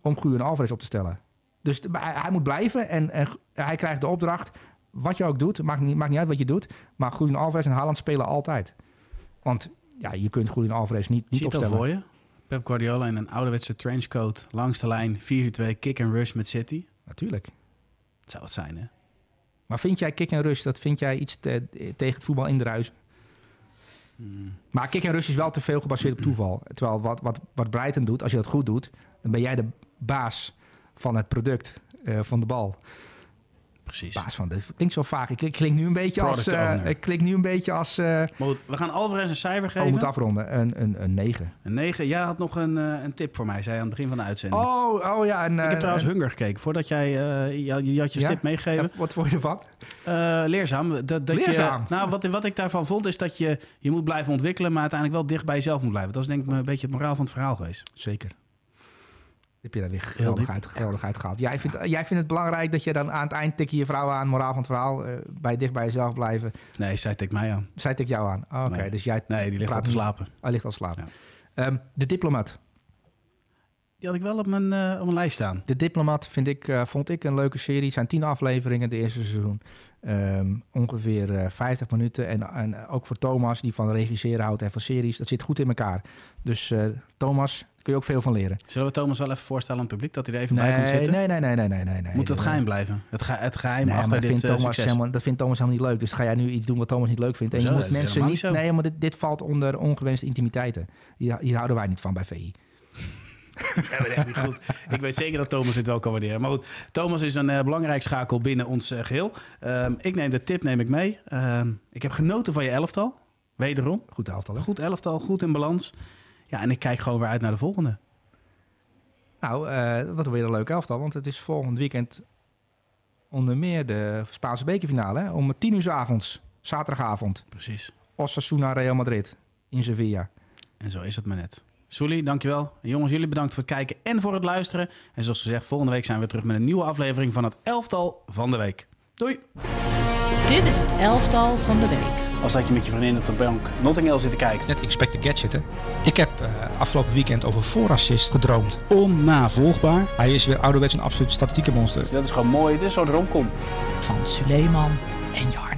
om Julian Alvarez op te stellen. Dus hij, moet blijven en, en hij krijgt de opdracht wat je ook doet, maakt niet, maakt niet uit wat je doet, maar Julian Alvarez en Haaland spelen altijd. Want ja, je kunt Julian Alvarez niet, niet al opstellen. voor je? Pep Guardiola in een ouderwetse trenchcoat langs de lijn. 4-2 kick and rush met City. Natuurlijk. Het zou het zijn, hè? Maar vind jij kick en rush, dat vind jij iets te- tegen het voetbal indruisen? Hmm. Maar kick en rush is wel te veel gebaseerd op toeval. Terwijl wat, wat, wat Brighton doet, als je dat goed doet, dan ben jij de baas van het product eh, van de bal. Precies. Baas van, dat klinkt zo vaag. Ik, klink nu een beetje als, Product owner. ik klink nu een beetje als, eh goed, we gaan Alvarez een cijfer oh, geven. we moeten afronden, een, een, een 9. Een 9. Jij had nog een, eh, een tip voor mij, zei je aan het begin van de uitzending. Oh, oh ja. Ik heb trouwens en- Hunger gekeken. Voordat jij je, je had je Ja? tip meegegeven. en wat vond je ervan? Leerzaam. Dat, dat Leerzaam? Je, nou, wat, wat ik daarvan vond, is dat je, je moet blijven ontwikkelen, maar uiteindelijk wel dicht bij jezelf moet blijven. Dat is denk ik een beetje het moraal van het verhaal geweest. Zeker. Heb je daar weer geweldig, diep. uit, geweldig uitgehaald. Jij vindt, jij vindt het belangrijk dat je dan aan het eind tik je je vrouw aan, moraal van het verhaal, eh, bij dicht bij jezelf blijven. Nee, zij tikt mij aan. Zij tikt jou aan. Oh, Oké, Nee. dus jij Nee, die ligt al te slapen. hij ligt al slapen. Ehm, de Diplomaat. Die had ik wel op mijn, eh, op mijn lijst staan. De Diplomaat vind ik, eh, vond ik een leuke serie. Het zijn tien afleveringen, de eerste seizoen. Ehm, ongeveer eh 50 minuten. En, en ook voor Thomas, die van regisseren houdt en van series. Dat zit goed in elkaar. Dus eh, Thomas, kun je ook veel van leren. Zullen we Thomas wel even voorstellen aan het publiek dat hij er even bij komt Nee, zitten? nee, nee, nee, nee, nee, nee. Moet dat Nee, geheim blijven? Het, ge- het geheim Nee, achter dit vindt, eh, Thomas succes. helemaal, dat vindt Thomas helemaal niet leuk. Dus ga jij nu iets doen wat Thomas niet leuk vindt. En je moet mensen niet... Nee, maar dit, dit valt onder ongewenste intimiteiten. Hier, hier houden wij niet van bij VI. Ja, niet goed. Ik weet zeker dat Thomas dit wel kan waarderen. Maar goed, Thomas is een eh, belangrijk schakel binnen ons eh, geheel. Ehm, ik neem de tip neem ik mee. Ehm, ik heb genoten van je elftal. Wederom. Goed elftal, hè? Goed elftal, goed in balans. Ja, en ik kijk gewoon weer uit naar de volgende. Nou, eh, wat weer een leuk elftal. Want het is volgend weekend onder meer de Spaanse bekerfinale. Hè? Om tien uur 's avonds, zaterdagavond. Precies. Osasuna Real Madrid in Sevilla. En zo is het maar net. Soelie, dankjewel. En jongens, jullie bedankt voor het kijken en voor het luisteren. En zoals gezegd, volgende week zijn we terug met een nieuwe aflevering van het elftal van de week. Doei! Dit is het elftal van de week. Als dat je met je vriendin op de bank Notting Hill zit te kijken. Net Inspector Gadget, hè? Ik heb eh, afgelopen weekend over voorassist gedroomd. Onnavolgbaar. Hij is weer ouderwets een absoluut statistieke monster. Dat is gewoon mooi. Dit is zo'n romcom. Van Suleiman en Jarno.